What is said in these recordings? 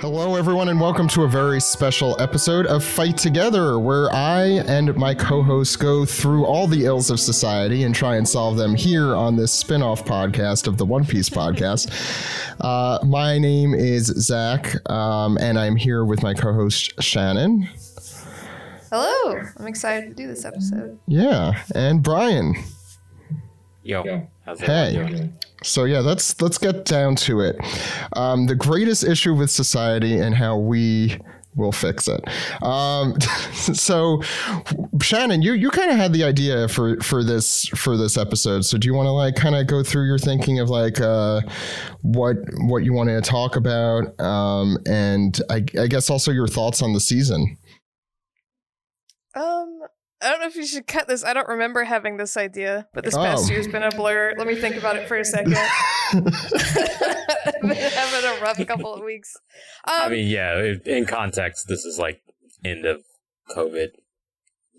Hello, everyone, and welcome to a very special episode of Fight Together, where I and my co hosts go through all the ills of society and try and solve them here on this spin off podcast of the One Piece podcast. Uh, my name is Zach, um, and I'm here with my co host Shannon. Hello, I'm excited to do this episode. Yeah, and Bryan. Yo, how's Hey. everyone doing? So yeah, let's let's get down to it. Um, the greatest issue with society and how we will fix it. Um, so, Shannon, you you kind of had the idea for for this for this episode. So, do you want to like kind of go through your thinking of like uh, what what you wanted to talk about, um, and I, I guess also your thoughts on the season. Um, I don't know if you should cut this. I don't remember having this idea, but this past Oh. year's been a blur. Let me think about it for a second. I've been having a rough couple of weeks. Um, I mean, yeah, in context, this is like end of COVID,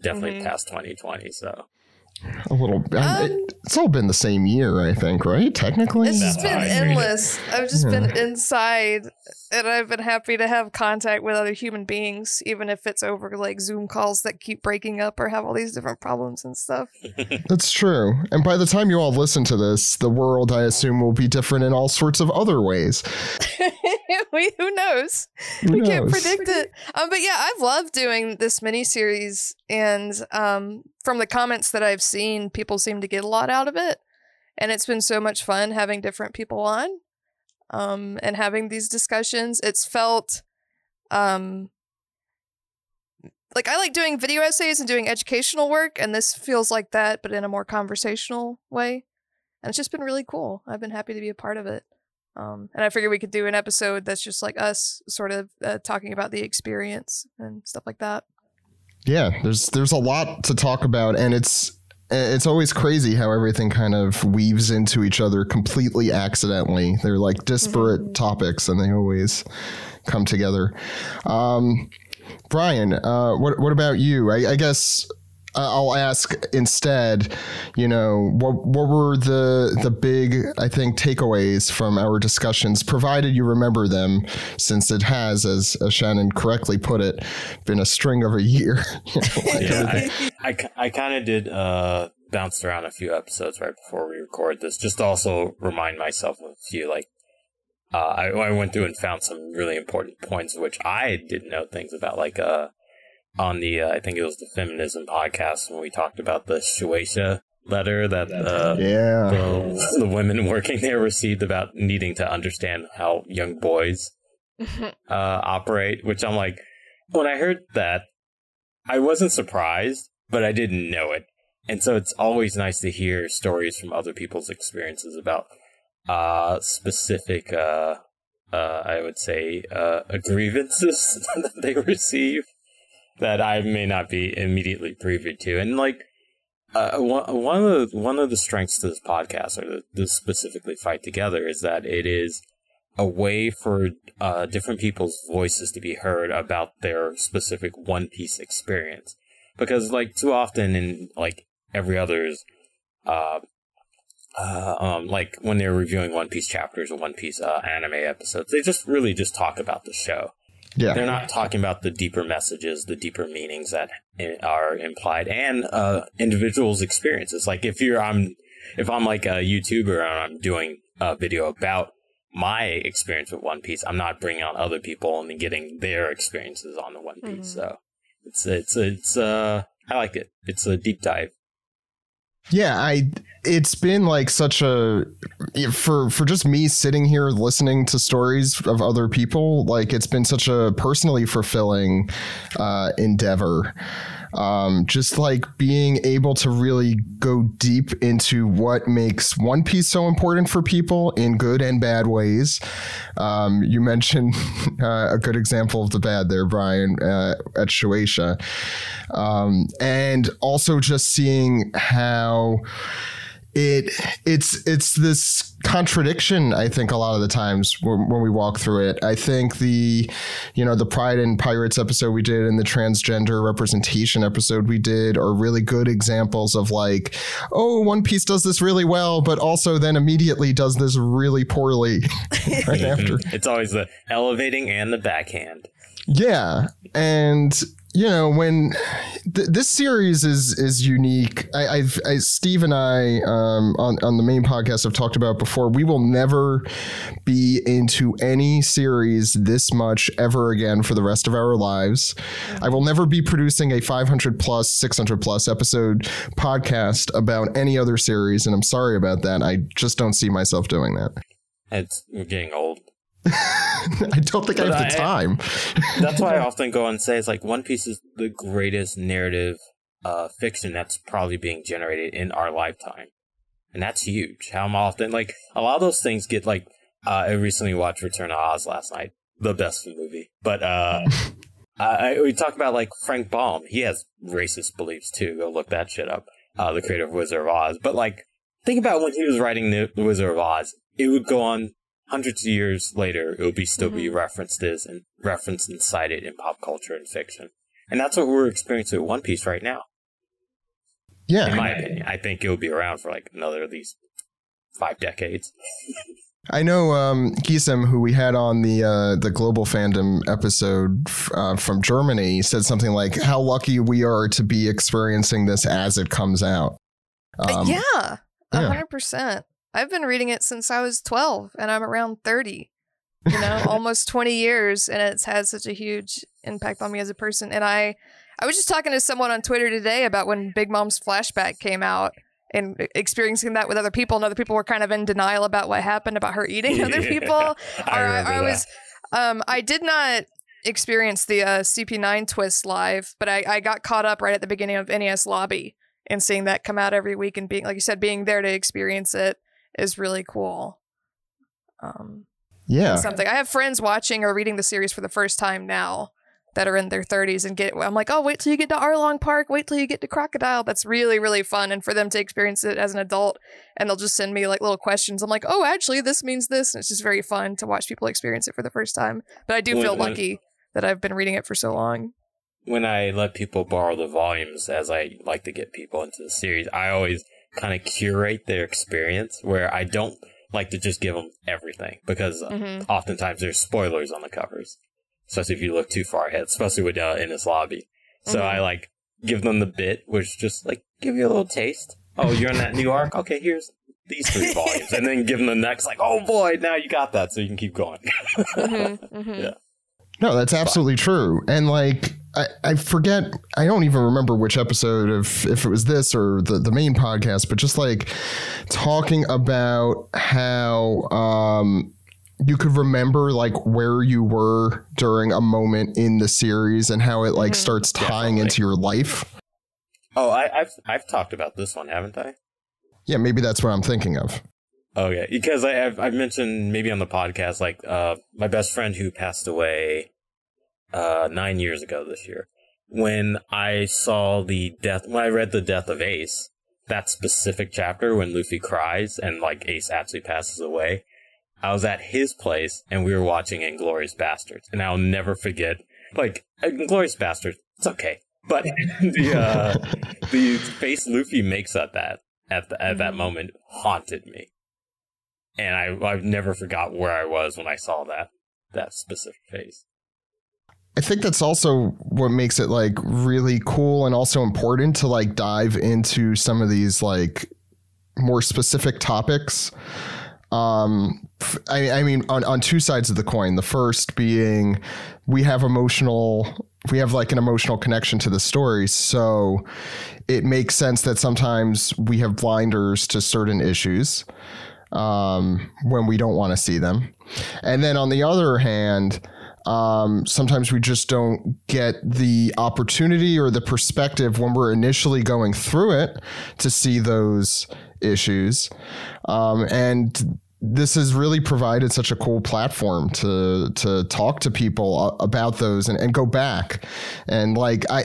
definitely Mhm. past 2020. So A little. I- Um, it's all been the same year, I think, right? Technically. It's That's just how been I endless. I've just been inside, and I've been happy to have contact with other human beings, even if it's over like Zoom calls that keep breaking up or have all these different problems and stuff. That's true. And by the time you all listen to this, the world, I assume, will be different in all sorts of other ways. we, who knows? Who we can't predict it. Um, but yeah, I've loved doing this miniseries, and um, from the comments that I've seen, people seem to get a lot out of it, and it's been so much fun having different people on, um, and having these discussions. It's felt, um, like I like doing video essays and doing educational work, and this feels like that, but in a more conversational way. And it's just been really cool. I've been happy to be a part of it. Um, and I figured we could do an episode that's just like us, sort of uh, talking about the experience and stuff like that. Yeah, there's there's a lot to talk about, and it's it's always crazy how everything kind of weaves into each other completely accidentally. They're like disparate Mhm. topics, and they always come together. Um, Bryan, uh, what what about you? I, I guess I'll ask instead. You know, what what were the the big I think takeaways from our discussions, provided you remember them, since it has, as, as Shannon correctly put it, been a string of a year. You know, like Yeah, everything- I, I kind of did uh, bounced around a few episodes right before we record this, just to also remind myself of a few. Like, uh, I, I went through and found some really important points, which I didn't know things about. Like, uh, on the uh, I think it was the feminism podcast when we talked about the Shueisha letter that uh, yeah. the, the women working there received about needing to understand how young boys uh, operate, which I'm like, when I heard that, I wasn't surprised, but I didn't know it. And so it's always nice to hear stories from other people's experiences about uh, specific, uh, uh, I would say, uh, grievances that they receive that I may not be immediately privy to. And like, uh, one of the, one of the strengths to this podcast, or this specifically fight together, is that it is a way for uh, different people's voices to be heard about their specific One Piece experience. Because like too often in like every other's, uh, uh, um, like when they're reviewing One Piece chapters or One Piece uh, anime episodes, they just really just talk about the show Yeah. they're not talking about the deeper messages, the deeper meanings that are implied, and uh, individuals' experiences. Like if you're, I'm, if I'm like a YouTuber and I'm doing a video about my experience with One Piece, I'm not bringing on other people and getting their experiences on the One Piece. Mhm. So it's it's it's uh, I like it. It's a deep dive. Yeah, I it's been like such a for for just me sitting here listening to stories of other people, like it's been such a personally fulfilling uh endeavor. Um just like being able to really go deep into what makes One Piece so important for people in good and bad ways. Um you mentioned uh, a good example of the bad there, Bryan, uh, at Shueisha um, and also just seeing how it it's it's this contradiction i think a lot of the times when, when, we walk through it. I think the you know the pride and pirates episode we did and the transgender representation episode we did are really good examples of like oh one piece does this really well but also then immediately does this really poorly. Right after. It's always the elevating and the backhand yeah and you know when th- this series is is unique. I, I've I, steve and i um, on, on the main podcast have talked about before we will never be into any series this much ever again for the rest of our lives. I will never be producing a 500 plus 600 plus episode podcast about any other series and i'm sorry about that. I just don't see myself doing that. It's getting old I don't think but I have the I, time. that's why I often go and say it's like One Piece is the greatest narrative uh, fiction that's probably being generated in our lifetime, and that's huge. How often like a lot of those things get like uh, I recently watched Return of Oz last night, the best movie, but uh, I, we talk about like Frank Baum. He has racist beliefs too. Go look that shit up. Uh, the creator of Wizard of Oz, but like think about when he was writing the Wizard of Oz. It would go on hundreds of years later, it will be still mm-hmm. be referenced as and referenced and cited in pop culture and fiction. And that's what we're experiencing with One Piece right now. Yeah. In my opinion, I think it will be around for like another at least five decades. I know um, Gisem, who we had on the uh, the global fandom episode uh, from Germany, said something like, "How lucky we are to be experiencing this as it comes out." Uh, um, yeah, hundred percent. I've been reading it since I was 12 and I'm around 30. You know, almost 20 years and it's had such a huge impact on me as a person and I I was just talking to someone on Twitter today about when Big Mom's flashback came out and experiencing that with other people and other people were kind of in denial about what happened about her eating other people. I, or, I, I was um I did not experience the uh, CP9 twist live, but I, I got caught up right at the beginning of Enies Lobby and seeing that come out every week and being like you said being there to experience it is really cool. Um, yeah, something I have friends watching or reading the series for the first time now that are in their 30s and get I'm like, "Oh, wait till you get to Arlong Park, wait till you get to Crocodile." That's really really fun and for them to experience it as an adult and they'll just send me like little questions. I'm like, "Oh, actually this means this." And it's just very fun to watch people experience it for the first time. But I do when, feel lucky that I've been reading it for so long. When I let people borrow the volumes as I like to get people into the series, I always kind of curate their experience where I don't like to just give them everything because mm-hmm. oftentimes there's spoilers on the covers, especially if you look too far ahead, especially with uh, Enies Lobby. So mm-hmm. I like give them the bit, which just like give you a little taste. Oh, you're in that new arc. Okay, here's these three volumes, and then give them the next. Like, oh boy, now you got that, so you can keep going. mm-hmm, mm-hmm. Yeah. No, that's absolutely true. And like I, I forget I don't even remember which episode if if it was this or the, the main podcast, but just like talking about how um you could remember like where you were during a moment in the series and how it like mm-hmm. starts tying Definitely. into your life. Oh, I, have I've talked about this one, haven't I? Yeah, maybe that's what I'm thinking of. Okay, because I, have I've mentioned maybe on the podcast like uh, my best friend who passed away uh, nine years ago this year. When I saw the death, when I read the death of Ace, that specific chapter when Luffy cries and like Ace actually passes away, I was at his place and we were watching Inglourious Basterds. and I'll never forget. Like Inglourious Basterds, it's okay, but the uh, the face Luffy makes at that at the, at that mm-hmm. moment haunted me and I I've never forgot where I was when I saw that that specific face. I think that's also what makes it like really cool and also important to like dive into some of these like more specific topics. Um, I, I mean, on, on two sides of the coin. The first being we have emotional, we have like an emotional connection to the story. So it makes sense that sometimes we have blinders to certain issues um, when we don't want to see them. And then on the other hand, um, sometimes we just don't get the opportunity or the perspective when we're initially going through it to see those issues. Um, and this has really provided such a cool platform to to talk to people about those and, and go back and like i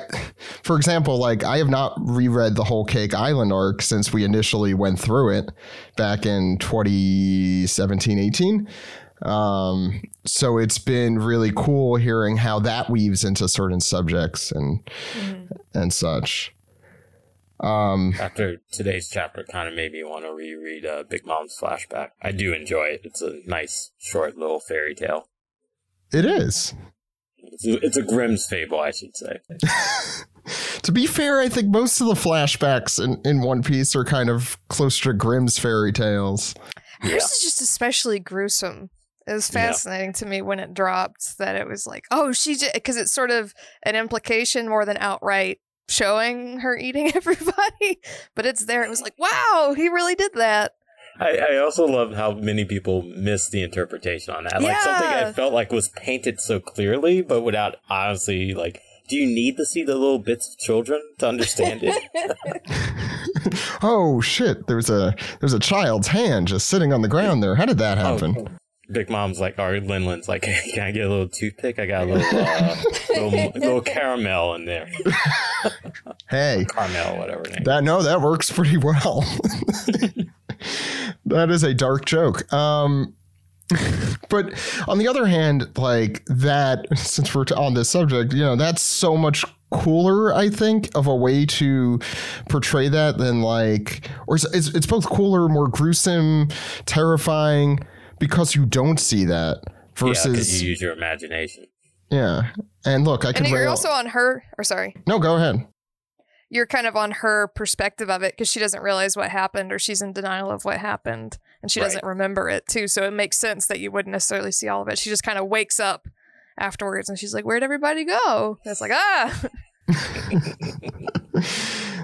for example like i have not reread the whole cake island arc since we initially went through it back in 2017 18 um, so it's been really cool hearing how that weaves into certain subjects and mm-hmm. and such um, After today's chapter, kind of made me want to reread uh, Big Mom's flashback. I do enjoy it. It's a nice, short little fairy tale. It is. It's a, it's a Grimm's fable, I should say. to be fair, I think most of the flashbacks in, in One Piece are kind of close to Grimm's fairy tales. Hers yeah. is just especially gruesome. It was fascinating yeah. to me when it dropped that it was like, oh, she just, because it's sort of an implication more than outright showing her eating everybody, but it's there. It was like, wow, he really did that. I, I also love how many people miss the interpretation on that. Like yeah. something I felt like was painted so clearly, but without honestly like do you need to see the little bits of children to understand it? oh shit! There's a there's a child's hand just sitting on the ground there. How did that oh, happen? Oh, Big Mom's like, or Linlin's like, can I get a little toothpick? I got a little, uh, little, little, caramel in there. hey, caramel, whatever. Name. That no, that works pretty well. that is a dark joke. Um, but on the other hand, like that, since we're on this subject, you know, that's so much cooler, I think, of a way to portray that than like, or it's, it's, it's both cooler, more gruesome, terrifying because you don't see that versus yeah, you use your imagination. Yeah, and look, I can. And you're also on her. Or sorry. No, go ahead. You're kind of on her perspective of it because she doesn't realize what happened, or she's in denial of what happened, and she right. doesn't remember it too. So it makes sense that you wouldn't necessarily see all of it. She just kind of wakes up afterwards, and she's like, "Where'd everybody go?" And it's like, ah.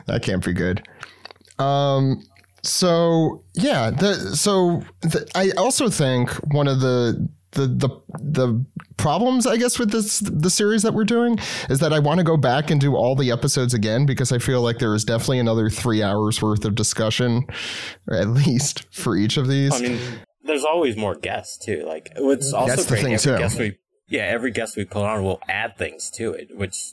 that can't be good. Um, so yeah, the, so the, I also think one of the the the the problems I guess with this the series that we're doing is that I want to go back and do all the episodes again because I feel like there is definitely another three hours worth of discussion, at least for each of these. I mean, there's always more guests too. Like it's also That's great. every too. guest we yeah, every guest we put on will add things to it, which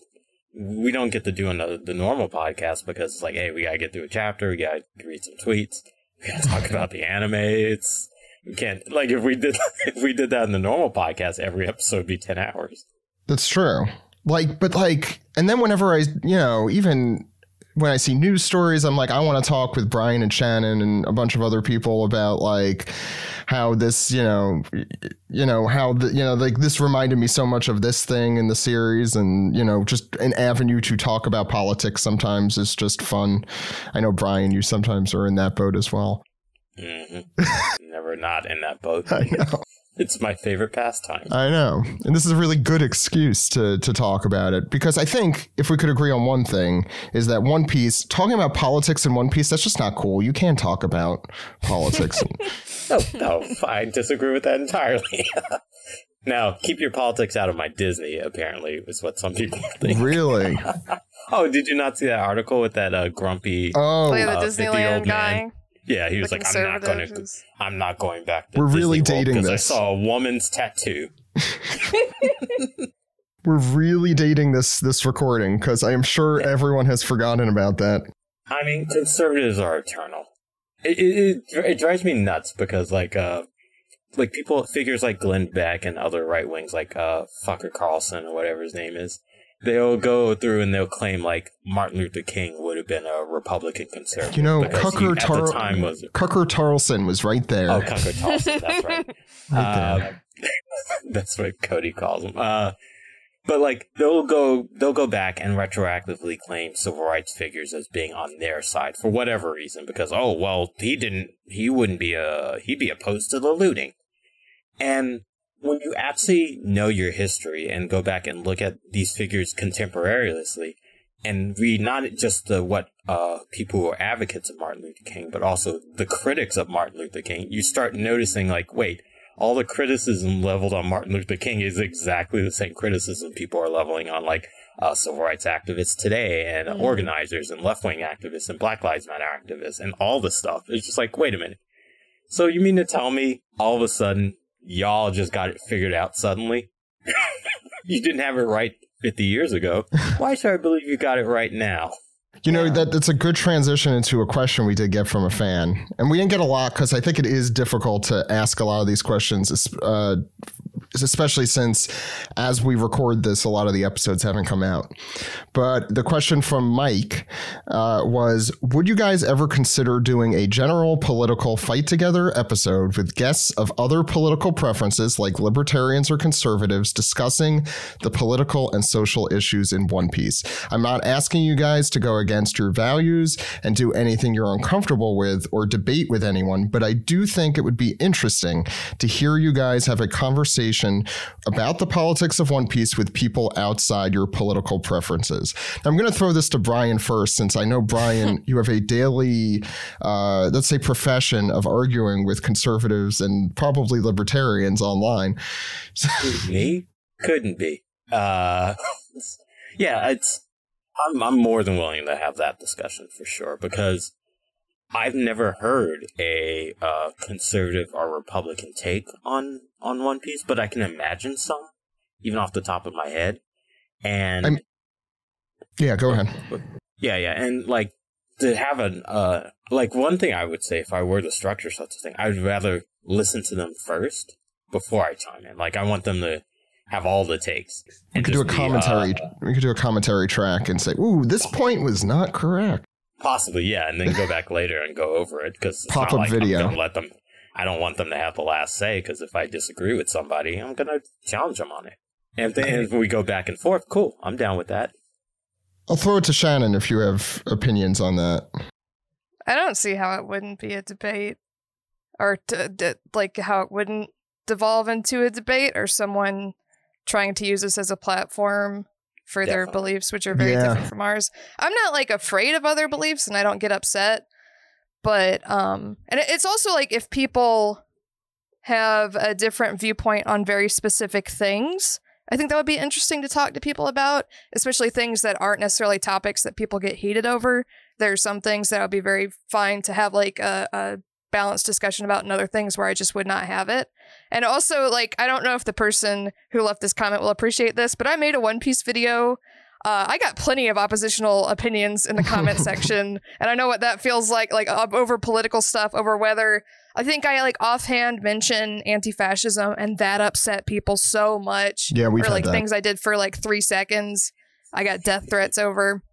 we don't get to do on the, the normal podcast because it's like, hey, we gotta get through a chapter, we gotta read some tweets, we gotta talk about the anime. It's we can't like if we did if we did that in the normal podcast, every episode would be ten hours. That's true. Like, but like, and then whenever I, you know, even when I see news stories, I'm like, I want to talk with Bryan and Shannon and a bunch of other people about like how this, you know, you know how the, you know, like this reminded me so much of this thing in the series, and you know, just an avenue to talk about politics sometimes is just fun. I know Bryan, you sometimes are in that boat as well. Mm-hmm. Never not in that boat. I know. It's my favorite pastime. I know. And this is a really good excuse to to talk about it because I think if we could agree on one thing is that One Piece talking about politics in One Piece that's just not cool. You can't talk about politics. no, no, I disagree with that entirely. now, keep your politics out of my Disney, apparently, is what some people think. Really? oh, did you not see that article with that uh, grumpy oh, uh, the Disneyland guy? Man? Yeah, he was like, "I'm not going to. I'm not going back." We're Disney really dating this. I saw a woman's tattoo. We're really dating this this recording because I am sure everyone has forgotten about that. I mean, conservatives are eternal. It, it, it, it drives me nuts because like uh like people figures like Glenn Beck and other right wings like uh Fucker Carlson or whatever his name is they'll go through and they'll claim like Martin Luther King would have been a Republican conservative. You know, Cucker, Tar- time was, Cucker Tarlson was right there. Oh, Cucker Tarlson, that's right. right uh, that's what Cody calls him. Uh, but like they'll go they'll go back and retroactively claim civil rights figures as being on their side for whatever reason because oh well he didn't he wouldn't be a he'd be opposed to the looting and when you actually know your history and go back and look at these figures contemporaneously and read not just the what uh, people who are advocates of Martin Luther King, but also the critics of Martin Luther King, you start noticing like, wait, all the criticism leveled on Martin Luther King is exactly the same criticism people are leveling on like uh, civil rights activists today and mm-hmm. organizers and left wing activists and Black Lives Matter activists and all this stuff. It's just like, wait a minute So you mean to tell me all of a sudden y'all just got it figured out suddenly? you didn't have it right 50 years ago. Why should I believe you got it right now? You know, that that's a good transition into a question we did get from a fan. And we didn't get a lot because I think it is difficult to ask a lot of these questions, uh, especially since as we record this, a lot of the episodes haven't come out. But the question from Mike uh, was Would you guys ever consider doing a general political fight together episode with guests of other political preferences, like libertarians or conservatives, discussing the political and social issues in One Piece? I'm not asking you guys to go against your values and do anything you're uncomfortable with or debate with anyone, but I do think it would be interesting to hear you guys have a conversation about the politics of One Piece with people outside your political preferences. Now, I'm going to throw this to Bryan first, since I know, Bryan, you have a daily, uh, let's say, profession of arguing with conservatives and probably libertarians online. Me? Couldn't be. Uh, yeah, it's I'm I'm more than willing to have that discussion for sure because I've never heard a uh, conservative or Republican take on on One Piece, but I can imagine some, even off the top of my head. And I'm, yeah, go ahead. Yeah, yeah, and like to have an uh like one thing I would say if I were to structure such a thing, I'd rather listen to them first before I chime in. Like I want them to have all the takes. We could do a commentary. Be, uh, we could do a commentary track and say, "Ooh, this point was not correct." Possibly, yeah, and then go back later and go over it because pop up like video. let them. I don't want them to have the last say because if I disagree with somebody, I'm gonna challenge them on it. And then if we go back and forth, cool. I'm down with that. I'll throw it to Shannon if you have opinions on that. I don't see how it wouldn't be a debate, or t- d- like how it wouldn't devolve into a debate, or someone trying to use this as a platform for Definitely. their beliefs, which are very yeah. different from ours. I'm not like afraid of other beliefs and I don't get upset. But um and it's also like if people have a different viewpoint on very specific things, I think that would be interesting to talk to people about, especially things that aren't necessarily topics that people get heated over. There's some things that would be very fine to have like a, a balanced discussion about and other things where I just would not have it. And also, like, I don't know if the person who left this comment will appreciate this, but I made a One Piece video. Uh, I got plenty of oppositional opinions in the comment section, and I know what that feels like, like uh, over political stuff, over whether I think I like offhand mention anti-fascism, and that upset people so much. Yeah, we like that. things I did for like three seconds. I got death threats over.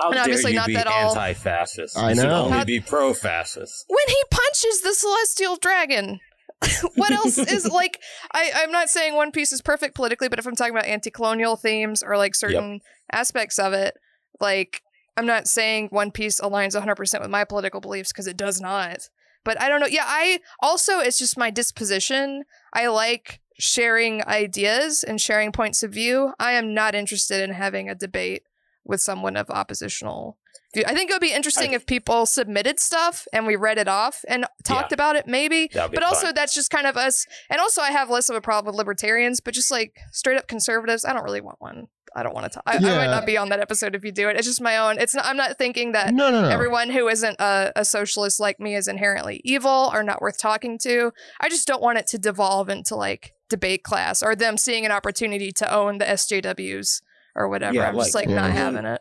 How and obviously not that all anti-fascist. I know. You only How, be pro-fascist. When he punches the celestial dragon. what else is like I, I'm not saying One Piece is perfect politically, but if I'm talking about anti-colonial themes or like certain yep. aspects of it, like I'm not saying One Piece aligns 100% with my political beliefs because it does not. But I don't know. Yeah, I also it's just my disposition. I like sharing ideas and sharing points of view. I am not interested in having a debate with someone of oppositional view. I think it would be interesting I, if people submitted stuff and we read it off and talked yeah, about it, maybe. But also, that's just kind of us. And also, I have less of a problem with libertarians, but just like straight up conservatives, I don't really want one. I don't want to talk. I, yeah. I, might not be on that episode if you do it. It's just my own. It's not. I'm not thinking that no, no, no. everyone who isn't a, a, socialist like me is inherently evil or not worth talking to. I just don't want it to devolve into like debate class or them seeing an opportunity to own the SJWs or whatever. Yeah, I'm like, just like yeah. not having it.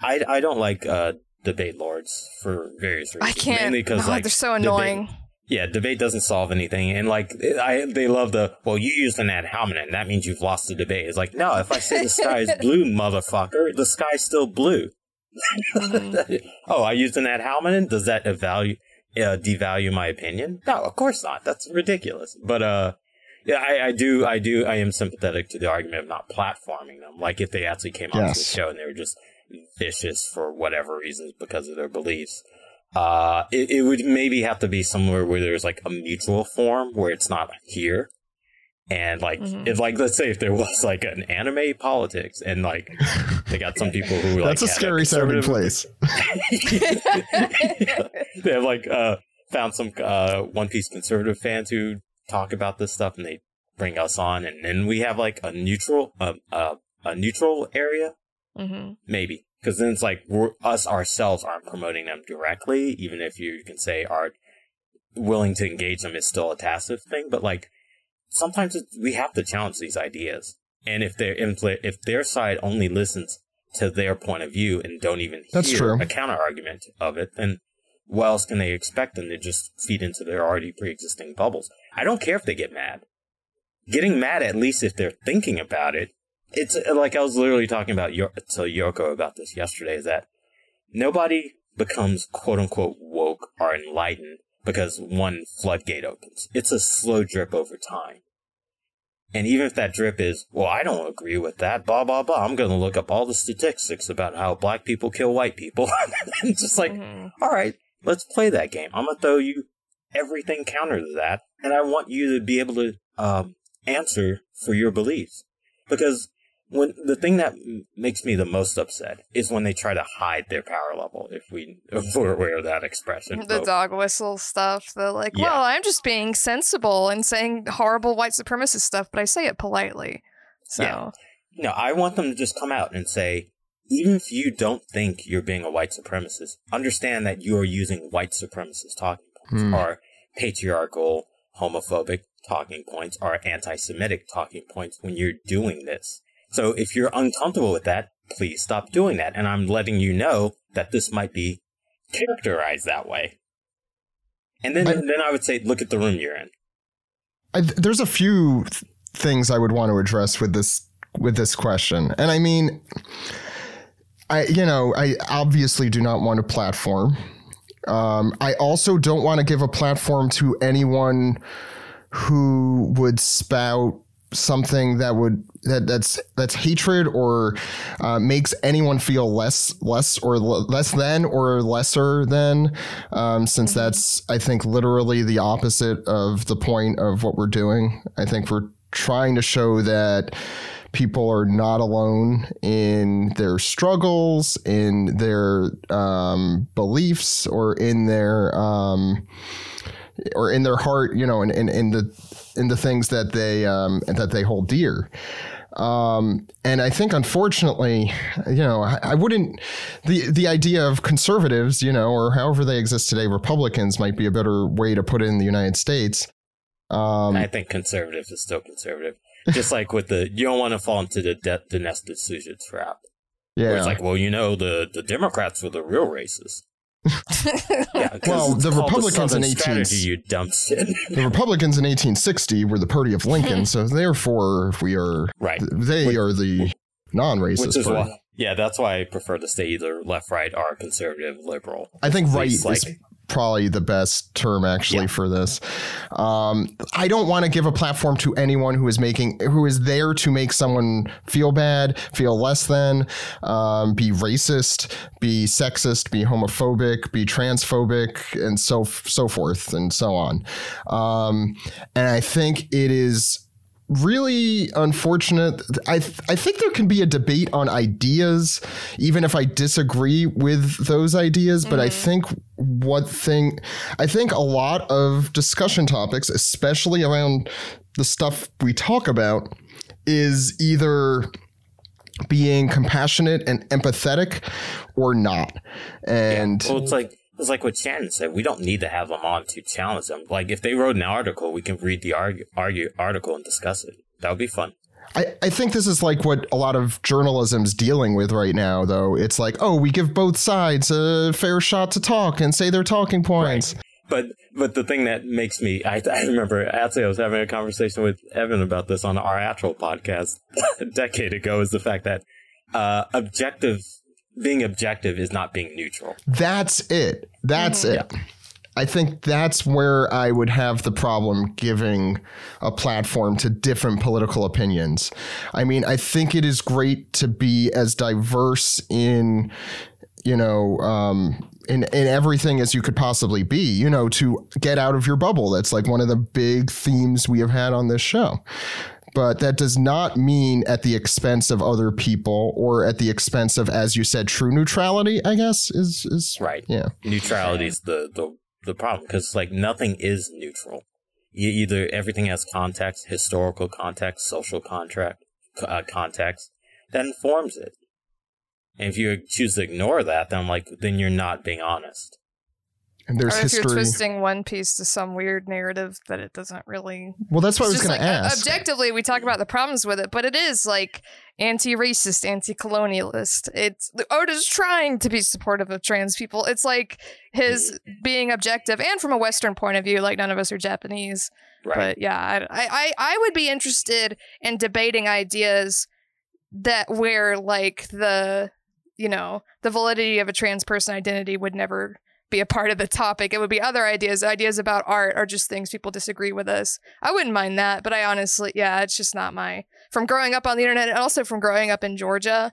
I I don't like uh, debate lords for various reasons. I can't. Mainly because no, like they're so annoying. Debate, yeah, debate doesn't solve anything, and like I, they love the well, you used an ad hominem, that means you've lost the debate. It's like no, if I say the sky is blue, motherfucker, the sky's still blue. Mm-hmm. oh, I used an ad hominem. Does that evaluate? Uh, devalue my opinion? No, of course not. That's ridiculous. But uh, yeah, I, I, do, I do, I am sympathetic to the argument of not platforming them. Like if they actually came yes. onto the show and they were just vicious for whatever reasons because of their beliefs. Uh, it, it would maybe have to be somewhere where there's like a mutual form where it's not here. And like, mm-hmm. if like, let's say if there was like an anime politics and like they got some people who like, that's a scary sounding place. they have like, uh, found some, uh, One Piece conservative fans who talk about this stuff and they bring us on and then we have like a neutral uh, uh, a neutral area mm-hmm. maybe because then it's like we're, us ourselves aren't promoting them directly even if you can say are willing to engage them is still a tacit thing, but like sometimes we have to challenge these ideas. And if their if their side only listens to their point of view and don't even That's hear true. a counter argument of it, then what else can they expect them to just feed into their already pre existing bubbles? I don't care if they get mad. Getting mad, at least if they're thinking about it, it's uh, like I was literally talking about Yo- to Yoko about this yesterday. Is that nobody becomes quote unquote woke or enlightened because one floodgate opens. It's a slow drip over time. And even if that drip is, well, I don't agree with that, blah, blah, blah, I'm going to look up all the statistics about how black people kill white people. and just like, Mhm. all right, let's play that game. I'm going to throw you everything counter to that. And I want you to be able to um, answer for your beliefs. Because when the thing that m- makes me the most upset is when they try to hide their power level, if we if we're aware of that expression. The But- dog whistle stuff. The like, Yeah. well, I'm just being sensible and saying horrible white supremacist stuff, but I say it politely. So Yeah. No, I want them to just come out and say, even if you don't think you're being a white supremacist, understand that you are using white supremacist talking points Hmm. or patriarchal, homophobic talking points or anti-Semitic talking points when you're doing this. So if you're uncomfortable with that, please stop doing that. And I'm letting you know that this might be characterized that way. And then, I- then I would say, look at the room you're in. I, there's a few th- things I would want to address with this with this question, and I mean, I you know I obviously do not want a platform. Um, I also don't want to give a platform to anyone who would spout something that would that that's that's hatred or uh, makes anyone feel less less or l- less than or lesser than um, since that's I think literally the opposite of the point of what we're doing. I think we're trying to show that people are not alone in their struggles, in their um, beliefs, or in their um, or in their heart, you know, in, in, in the in the things that they um, that they hold dear. Um, and I think, unfortunately, you know, I, I wouldn't the the idea of conservatives, you know, or however they exist today, Republicans might be a better way to put it in the United States. Um, I think conservative is still conservative. Just like with the, you don't want to fall into the de- Dinesh D'Souza trap. Where yeah. it's like, well, you know, the, the Democrats were the real racists. Yeah, 'cause Well, the called Republicans in Southern 18 strategy, you dumb shit. the Republicans in 1860 were the party of Lincoln, so therefore if we are right. they are the non-racist party. why, yeah, that's why I prefer to stay either left, right, or conservative, liberal. I think right least, is probably the best term actually Yeah. for this. Um, I don't want to give a platform to anyone who is making who is there to make someone feel bad, feel less than, um, be racist, be sexist, be homophobic, be transphobic, and so so forth and so on. Um, and I think it is really unfortunate. I I think there can be a debate on ideas, even if I disagree with those ideas. But I mm-hmm. think what thing, I think a lot of discussion topics, especially around the stuff we talk about, is either being compassionate and empathetic or not. And Well, it's like it's like what Shannon said. We don't need to have them on to challenge them. Like if they wrote an article, we can read the argue, argue article and discuss it. That would be fun. I, I think this is like what a lot of journalism's dealing with right now, though. It's like, oh, we give both sides a fair shot to talk and say their talking points. But but the thing that makes me I, I remember actually I was having a conversation with Evan about this on our actual podcast a decade ago is the fact that uh, objective being objective is not being neutral. That's it. That's it. I think that's where I would have the problem giving a platform to different political opinions. I mean, I think it is great to be as diverse in, you know, um, in, in everything as you could possibly be, you know, to get out of your bubble. That's like one of the big themes we have had on this show. But that does not mean at the expense of other people or at the expense of, as you said, true neutrality, I guess, is, is Right. yeah. Neutrality is the the the problem because like nothing is neutral. You either everything has context, historical context, social contract uh, context that informs it. And if you choose to ignore that, then I'm like, then you're not being honest. And there's or if you're twisting One Piece to some weird narrative that it doesn't really. Well, that's what I was going to like uh, ask. objectively, we talk about the problems with it, but it is like anti-racist, anti-colonialist. It's Oda's trying to be supportive of trans people. It's like his being objective, and from a Western point of view, like none of us are Japanese. Right. But yeah, I, I I- I would be interested in debating ideas that where like the you know the validity of a trans person identity would never be a part of the topic. It would be other ideas, ideas about art, or just things people disagree with us. I wouldn't mind that, but I honestly, yeah, it's just not my. From growing up on the internet, and also from growing up in Georgia,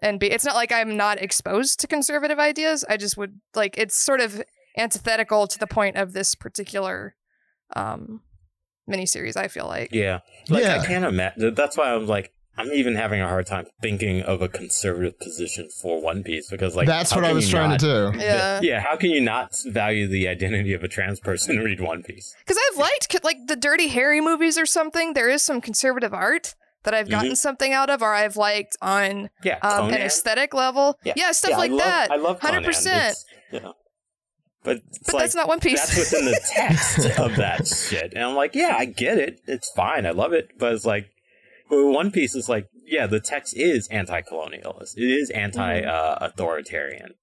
and be, it's not like I'm not exposed to conservative ideas. I just would like it's sort of antithetical to the point of this particular um miniseries. I feel like. Yeah. Like Yeah. I can't imagine. That's why I'm like, I'm even having a hard time thinking of a conservative position for One Piece because, like, that's what I was trying not- to do. Yeah. Yeah. How can you not value the identity of a trans person and read One Piece? Because I've liked like the Dirty Harry movies or something. There is some conservative art that I've gotten something out of, or I've liked on Yeah. um, an aesthetic level. Yeah, stuff Yeah, I like love- that. I love Conan. 100%. Yeah. But, But like, that's not One Piece. that's within the text of that shit. And I'm like, yeah, I get it. It's fine. I love it. But it's like, well, One Piece is like, yeah, the text is anti-colonialist. It is anti-authoritarian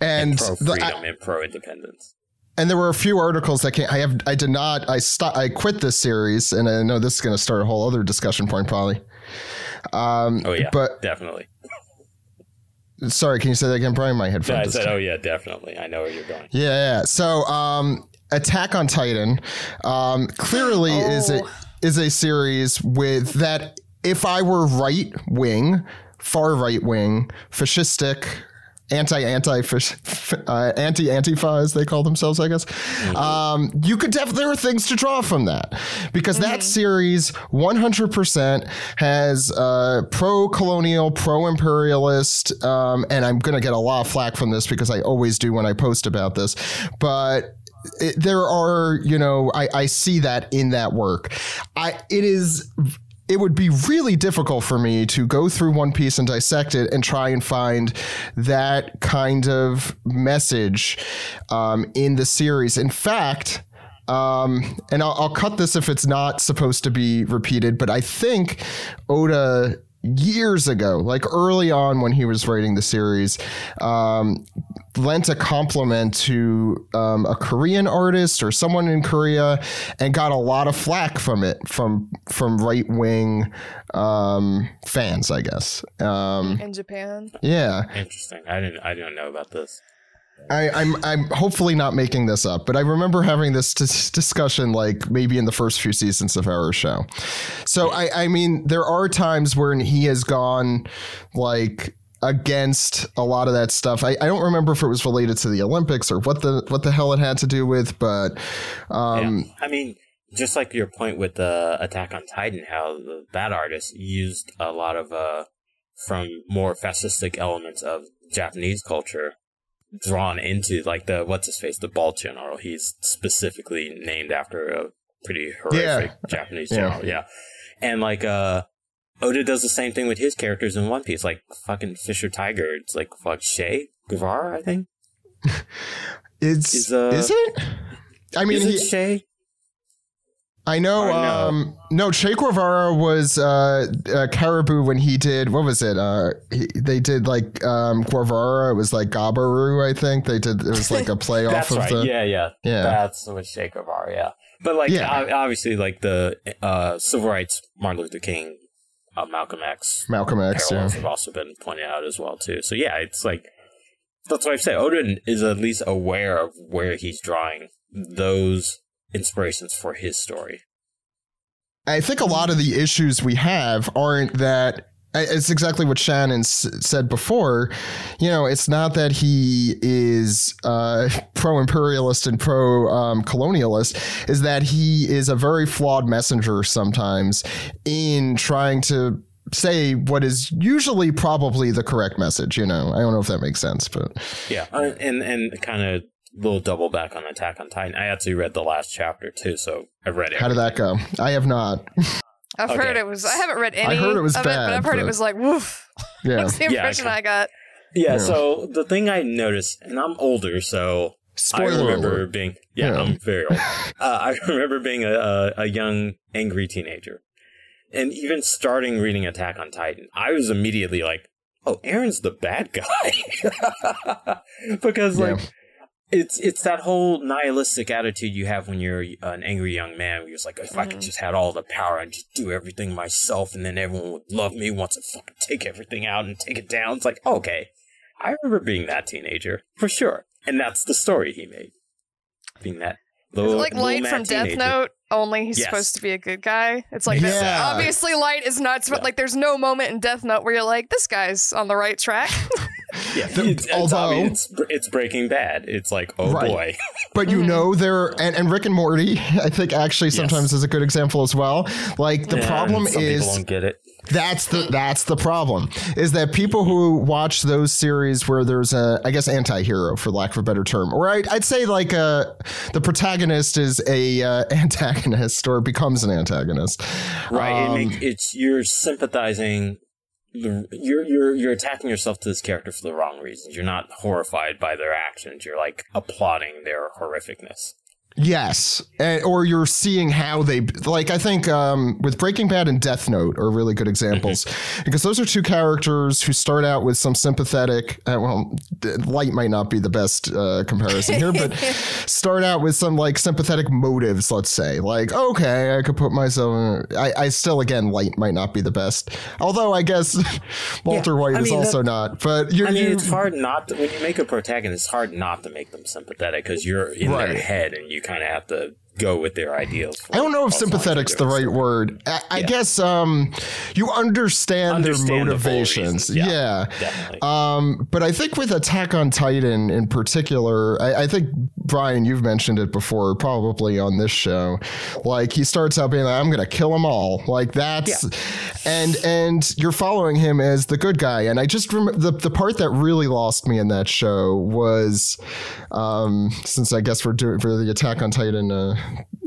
And pro freedom and pro independence. and there were a few articles that came. I have. I did not. I stopped. I quit this series, and I know this is going to start a whole other discussion point, probably. Um, Oh yeah, But definitely. sorry, can you say that again, Bryan? My So I headphones. said, oh yeah, definitely. I know where you're going. Yeah, yeah. So, um, Attack on Titan, um, clearly is a Oh. Is a series with that. If I were right wing, far right wing, fascistic, anti anti uh, anti antifa as they call themselves, I guess. Um, you could def there are things to draw from that because that series 100% has uh, pro colonial, pro imperialist, um, and I'm gonna get a lot of flack from this because I always do when I post about this, but. It, there are, you know, I, I see that in that work. I it is it would be really difficult for me to go through One Piece and dissect it and try and find that kind of message um, in the series. In fact, um, and I'll, I'll cut this if it's not supposed to be repeated, but I think Oda years ago, like early on when he was writing the series, um, lent a compliment to um, a Korean artist or someone in Korea, and got a lot of flack from it from from right wing um, fans, I guess. Um, in Japan. yeah, Interesting. I didn't. I didn't know about this. I, I'm I'm hopefully not making this up, but I remember having this dis- discussion like maybe in the first few seasons of our show. So I I mean there are times when he has gone like against a lot of that stuff. I, I don't remember if it was related to the Olympics or what the what the hell it had to do with, but um yeah. I mean, just like your point with the Attack on Titan, how the, that artist used a lot of uh from more fascistic elements of Japanese culture drawn into like the what's his face the ball general. He's specifically named after a pretty horrific Japanese Yeah. general. Yeah, and like uh. Oda does the same thing with his characters in One Piece, like fucking Fisher Tiger. It's like fuck Che Guevara, I think. it's Is, uh, is it? I mean, Is he, Che? I know. Or no? Um, no, Che Guevara was uh, uh, Caribou when he did. What was it? Uh, he, they did like um, Guevara. It was like Gabaru, I think. They did. It was like a play off That's of right. the. yeah, yeah, Yeah. That's what Che Guevara. Yeah, but like Yeah. ob- obviously, like the uh, civil rights, Martin Luther King, uh, Malcolm X Malcolm X. Yeah. parallels have also been pointed out as well too. So yeah, it's like that's what I've said. Odin is at least aware of where he's drawing those inspirations for his story. I think a lot of the issues we have aren't that. It's exactly what Shannon s- said before. You know, it's not that he is uh, pro imperialist and pro um, colonialist, is that he is a very flawed messenger sometimes in trying to say what is usually probably the correct message. You know, I don't know if that makes sense, but Yeah, uh, and and kind of little double back on Attack on Titan. I actually read the last chapter too, so I read it. how did that go? I have not. I've Okay. heard it was. I haven't read any. I heard it was of it, but I've heard but- it was like woof. Yeah. That's the Yeah, I impression can- I got. Yeah, Yeah. so the thing I noticed, and I'm older, so Spoiler I remember alert. being yeah, Yeah. I'm very old. uh, I remember being a, a a young angry teenager, and even starting reading Attack on Titan, I was immediately like, "Oh, Eren's the bad guy," because like. Yeah. It's it's that whole nihilistic attitude you have when you're an angry young man. Where you're just like, if I could Mhm. just had all the power, I'd just do everything myself, and then everyone would love me. Once I fucking take everything out and take it down, it's like, okay, I remember being that teenager for sure, and that's the story he made. Being that little, like Light from Death teenager. Note, only he's Yes. supposed to be a good guy. It's like this- Yeah. obviously Light is not sp- Yeah. like there's no moment in Death Note where you're like this guy's on the right track. Yeah, The- it's, it's, although- obvious- it's it's Breaking Bad. It's like, oh Right. boy, But you mm-hmm. know there and, and Rick and Morty, I think actually sometimes is a good example as well. Like the Yeah, problem some people is don't get it. That's the that's the problem is that people who watch those series where there's a I guess anti-hero for lack of a better term or I'd, I'd say like uh the protagonist is a uh, antagonist or becomes an antagonist Right. Um, it make, it's you're sympathizing. You're you're you're attacking yourself to this character for the wrong reasons. You're not horrified by their actions. You're like applauding their horrificness. Yes, and, or you're seeing how they like. I think um, with Breaking Bad and Death Note are really good examples because those are two characters who start out with some sympathetic. Uh, well, Light might not be the best uh, comparison here, but start out with some like sympathetic motives. Let's say, like, okay, I could put myself. In, I, I still, again, Light might not be the best. Although I guess Walter Yeah, White I is mean, also that- not. But you're, I mean, you, it's hard not to, when you make a protagonist. It's hard not to make them sympathetic because you're in Right. their head and you kind of have to go with their ideals. I don't know if as long as sympathetic's the right word. I, I Yeah. guess um, you understand, Understand their motivations. reasons. Yeah, Yeah. Um, but I think with Attack on Titan in particular, I, I think Bryan, you've mentioned it before, probably on this show. Like he starts out being like, "I'm gonna kill them all," like that's, and and you're following him as the good guy. And I just remember the the part that really lost me in that show was, um, since I guess we're doing for the Attack on Titan uh,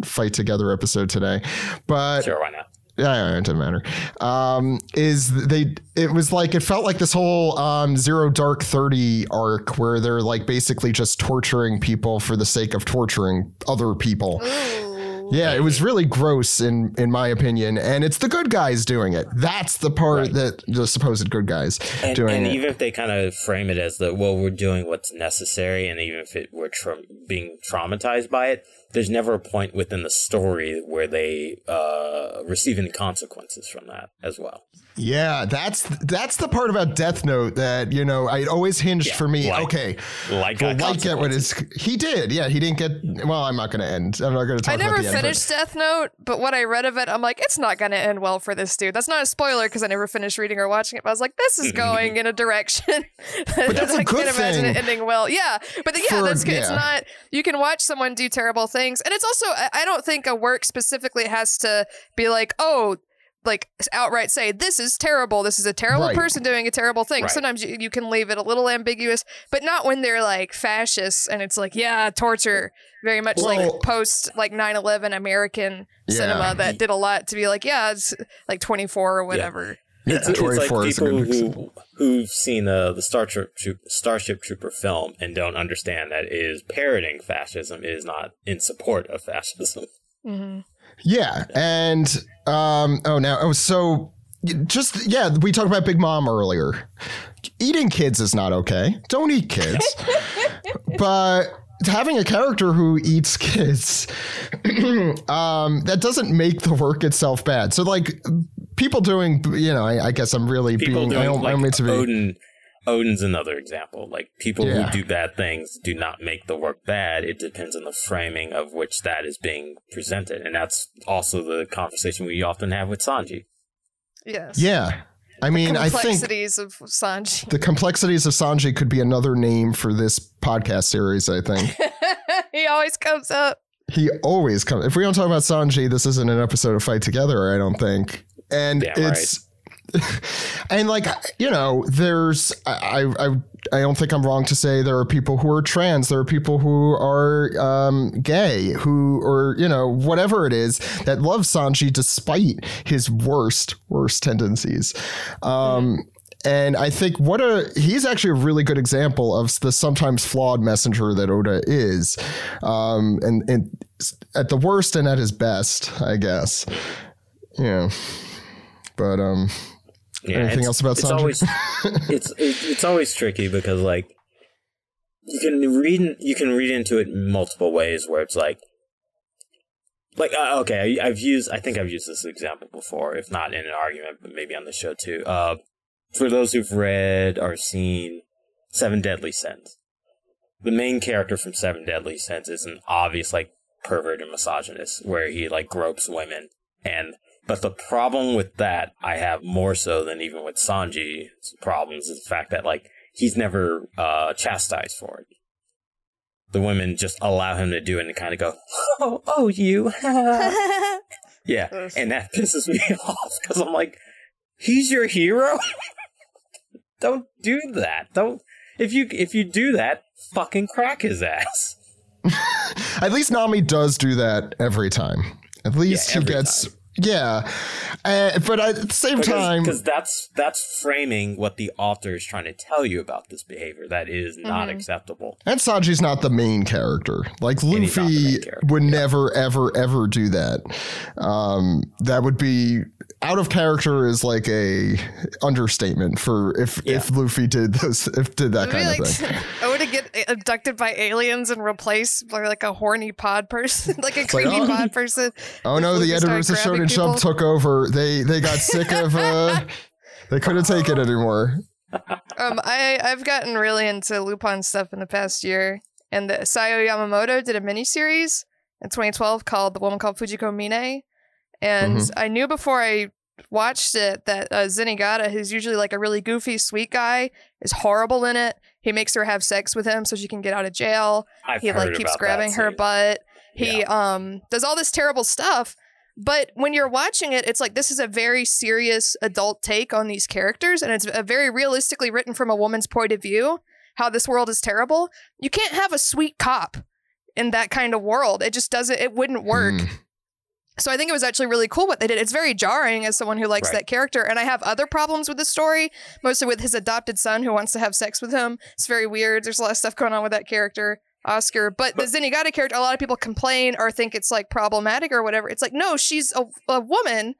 fight together episode today, but sure, why not? yeah, yeah, it doesn't matter. Um, is they? It was like it felt like this whole um, zero dark thirty arc where they're like basically just torturing people for the sake of torturing other people. Ooh. Yeah, it was really gross in in my opinion, and it's the good guys doing it. That's the part Right. that the supposed good guys And, doing and it. even if they kind of frame it as the well, we're doing what's necessary, and even if it we're tra- being traumatized by it, there's never a point within the story where they uh, receive any consequences from that as well. Yeah, that's that's the part about Death Note that you know I always hinged Yeah, for me. like- okay, Like, well, uh, Light get what consequences. is he did. Yeah, he didn't get. Well, I'm not going to end. I'm not going to talk I never about the end. but- finished Death Note, but what I read of it, I'm like, it's not going to end well for this dude. That's not a spoiler because I never finished reading or watching it. But I was like, this is going in a direction. But that's a I good can't imagine thing it ending well. Yeah, but the- yeah, for- that's good. It's not. You can watch someone do terrible things, and it's also. I, I don't think a work specifically has to be like, oh. Like outright say this is terrible. This is a terrible Right. person doing a terrible thing. Right. Sometimes you, you can leave it a little ambiguous, but not when they're like fascists and it's like yeah, torture. Very much Well- like post like 9-11 American Yeah. cinema that did a lot to be like, yeah, it's like 24 or whatever. Yeah, It's, it's like 24 is a people good who, who've seen uh, the Star Troop, Troop, Starship Trooper film and don't understand that it is parroting fascism. It is not in support of fascism. hmm Yeah, and um, oh, now oh, so just yeah, we talked about Big Mom earlier. Eating kids is not okay. Don't eat kids. but having a character who eats kids, um, that doesn't make the work itself bad. So like people doing, you know, I, I guess I'm really People being. doing I don't, I like don't mean to be. Oden. Oden's another example. Like people Yeah. who do bad things do not make the work bad. It depends on the framing of which that is being presented, and that's also the conversation we often have with Sanji. Yes. Yeah, I mean, I think The complexities of Sanji. the complexities of Sanji could be another name for this podcast series. I think. he always comes up. He always comes. If we don't talk about Sanji, this isn't an episode of Fight Together. I don't think. And Damn it's and like you know, there's I, I I don't think I'm wrong to say there are people who are trans. There are people who are um, gay, who or you know whatever it is that love Sanji despite his worst worst tendencies. Um, and I think what a he's actually a really good example of the sometimes flawed messenger that Oda is, um, and and at the worst and at his best, I guess. Yeah, but um, Yeah, anything it's- else about it's always it's it, it's always tricky because like you can read you can read into it multiple ways where it's like like uh, okay I, I've used I think I've used this example before if not in an argument but maybe on the show too. Uh for those who've read or seen Seven Deadly Sins the main character from Seven Deadly Sins is an obvious like pervert and misogynist where he like gropes women and but the problem with that I have more so than even with Sanji's problems is the fact that like he's never uh chastised for it. The women just allow him to do it and kind of go, "Oh, oh, you." yeah, and that pisses me off because I'm like, he's your hero. Don't do that. Don't if you if you do that, fucking crack his ass. At least Nami does do that every time. At least he every gets yeah, uh, but at the same time, because that's that's framing what the author is trying to tell you about this behavior that is not Mhm. acceptable. and Sanji's not the main character. Like he's not the Luffy character, would never, ever, ever do that. Um, that would be out of character is like a understatement for if Yeah. if Luffy did this if did that Maybe kind like of thing. Would get abducted by aliens and replaced by like a horny pod person, like a like, creepy oh. pod person. Oh no, the editors of Shonen Jump took over. They they got sick of uh they couldn't take it anymore. Um, I I've gotten really into Lupin stuff in the past year, and the Sayo Yamamoto did a miniseries in 2012 called "The Woman Called Fujiko Mine," and Mhm. I knew before I watched it that uh, Zenigata, who's usually like a really goofy, sweet guy, is horrible in it. He makes her have sex with him so she can get out of jail. I've he heard like keeps about grabbing her too. butt. He um does all this terrible stuff. But when you're watching it, it's like this is a very serious adult take on these characters, and it's a very realistically written from a woman's point of view. How this world is terrible. You can't have a sweet cop in that kind of world. It just doesn't. It wouldn't work. Hmm. So I think it was actually really cool what they did. It's very jarring as someone who likes Right. that character, and I have other problems with the story, mostly with his adopted son who wants to have sex with him. It's very weird. There's a lot of stuff going on with that character, Oscar. But, the Zenigata character, a lot of people complain or think it's like problematic or whatever. It's like no, she's a, a woman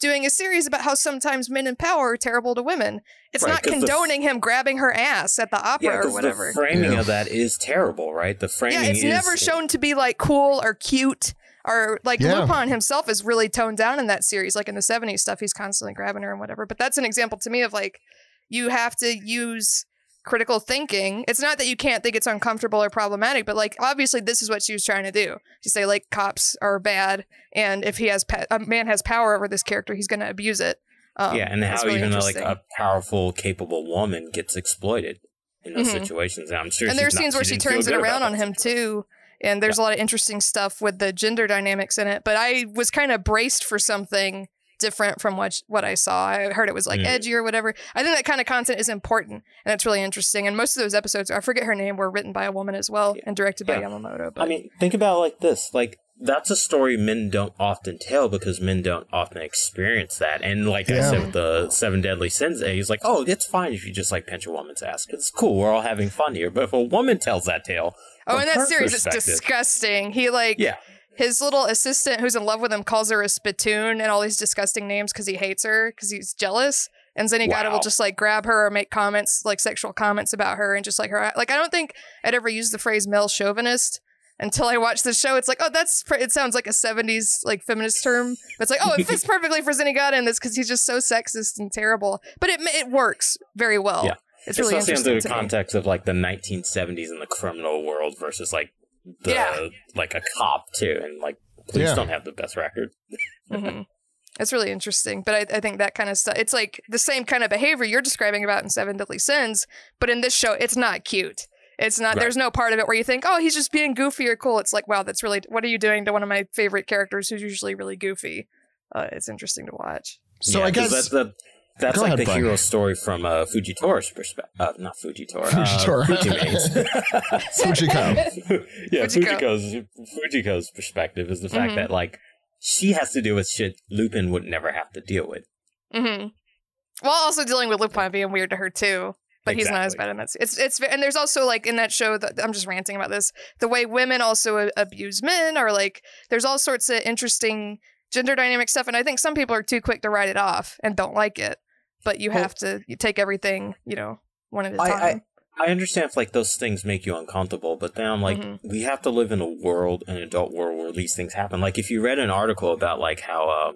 doing a series about how sometimes men in power are terrible to women. It's Right, not 'cause the f- condoning him grabbing her ass at the opera Yeah, or 'cause whatever. the framing Yeah. of that is terrible, right? The framing Yeah, it's is never shown to be like cool or cute or like Yeah. Lupin himself is really toned down in that series. Like in the 70s stuff, he's constantly grabbing her and whatever. But that's an example to me of like you have to use critical thinking. It's not that you can't think it's uncomfortable or problematic, but like obviously this is what she was trying to do. To say like cops are bad and if he has pa- a man has power over this character, he's going to abuse it. Um, yeah, and how really even like a powerful, capable woman gets exploited in those Mhm. situations. And I'm sure and she's there's not- scenes where she didn't turns it around on him situation. too and there's a lot of interesting stuff with the gender dynamics in it but i was kind of braced for something different from what what i saw i heard it was like Mm. edgy or whatever i think that kind of content is important and it's really interesting and most of those episodes i forget her name were written by a woman as well and directed by yamamoto but I mean, think about it like this: like that's a story men don't often tell because men don't often experience that. And like I said with the Seven Deadly Sins, he's like, "Oh, it's fine if you just like pinch a woman's ass. It's cool. We're all having fun here." But if a woman tells that tale, oh in that series it's disgusting he like yeah, his little assistant who's in love with him calls her a spittoon and all these disgusting names because he hates her because he's jealous. And Zenigata Wow. will just like grab her or make comments, like sexual comments about her and just like her. Like, I don't think I'd ever use the phrase male chauvinist until I watched the show. It's like, oh, that's, pr- it sounds like a 70s like feminist term. But it's like, oh, it fits perfectly for Zenigata in this because he's just so sexist and terrible. But it, it works very well. Yeah. It's really especially interesting under the to me. context of like the 1970s in the criminal world versus like the Yeah. like a cop too, and like police Yeah. don't have the best record. hmm It's really interesting, but I, I think that kind of stuff. It's like the same kind of behavior you're describing about in Seven Deadly Sins, but in this show, it's not cute. It's not. Right. There's no part of it where you think, "Oh, he's just being goofy or cool." It's like, wow, that's really. What are you doing to one of my favorite characters who's usually really goofy? Uh, it's interesting to watch. So Yeah, I 'cause guess that, that, that's Go like ahead, the Bryan. hero story from uh, Fujitori's perspective. Uh, not Fujitora. Fujitora. Uh, Fujimane's. Fujiko. yeah, Fujiko. Fujiko's Fujiko's perspective is the fact Mhm. that like she has to deal with shit Lupin would never have to deal with. hmm While also dealing with Lupin being weird to her too. But he's not as bad in that. It's it's and there's also like in that show that I'm just ranting about this. The way women also abuse men, or like there's all sorts of interesting gender dynamic stuff, and I think some people are too quick to write it off and don't like it. But you Well- have to you take everything you know one at a I- I- time. I understand if like those things make you uncomfortable, but then I'm like, Mhm. we have to live in a world, an adult world, where these things happen. Like if you read an article about like how, uh,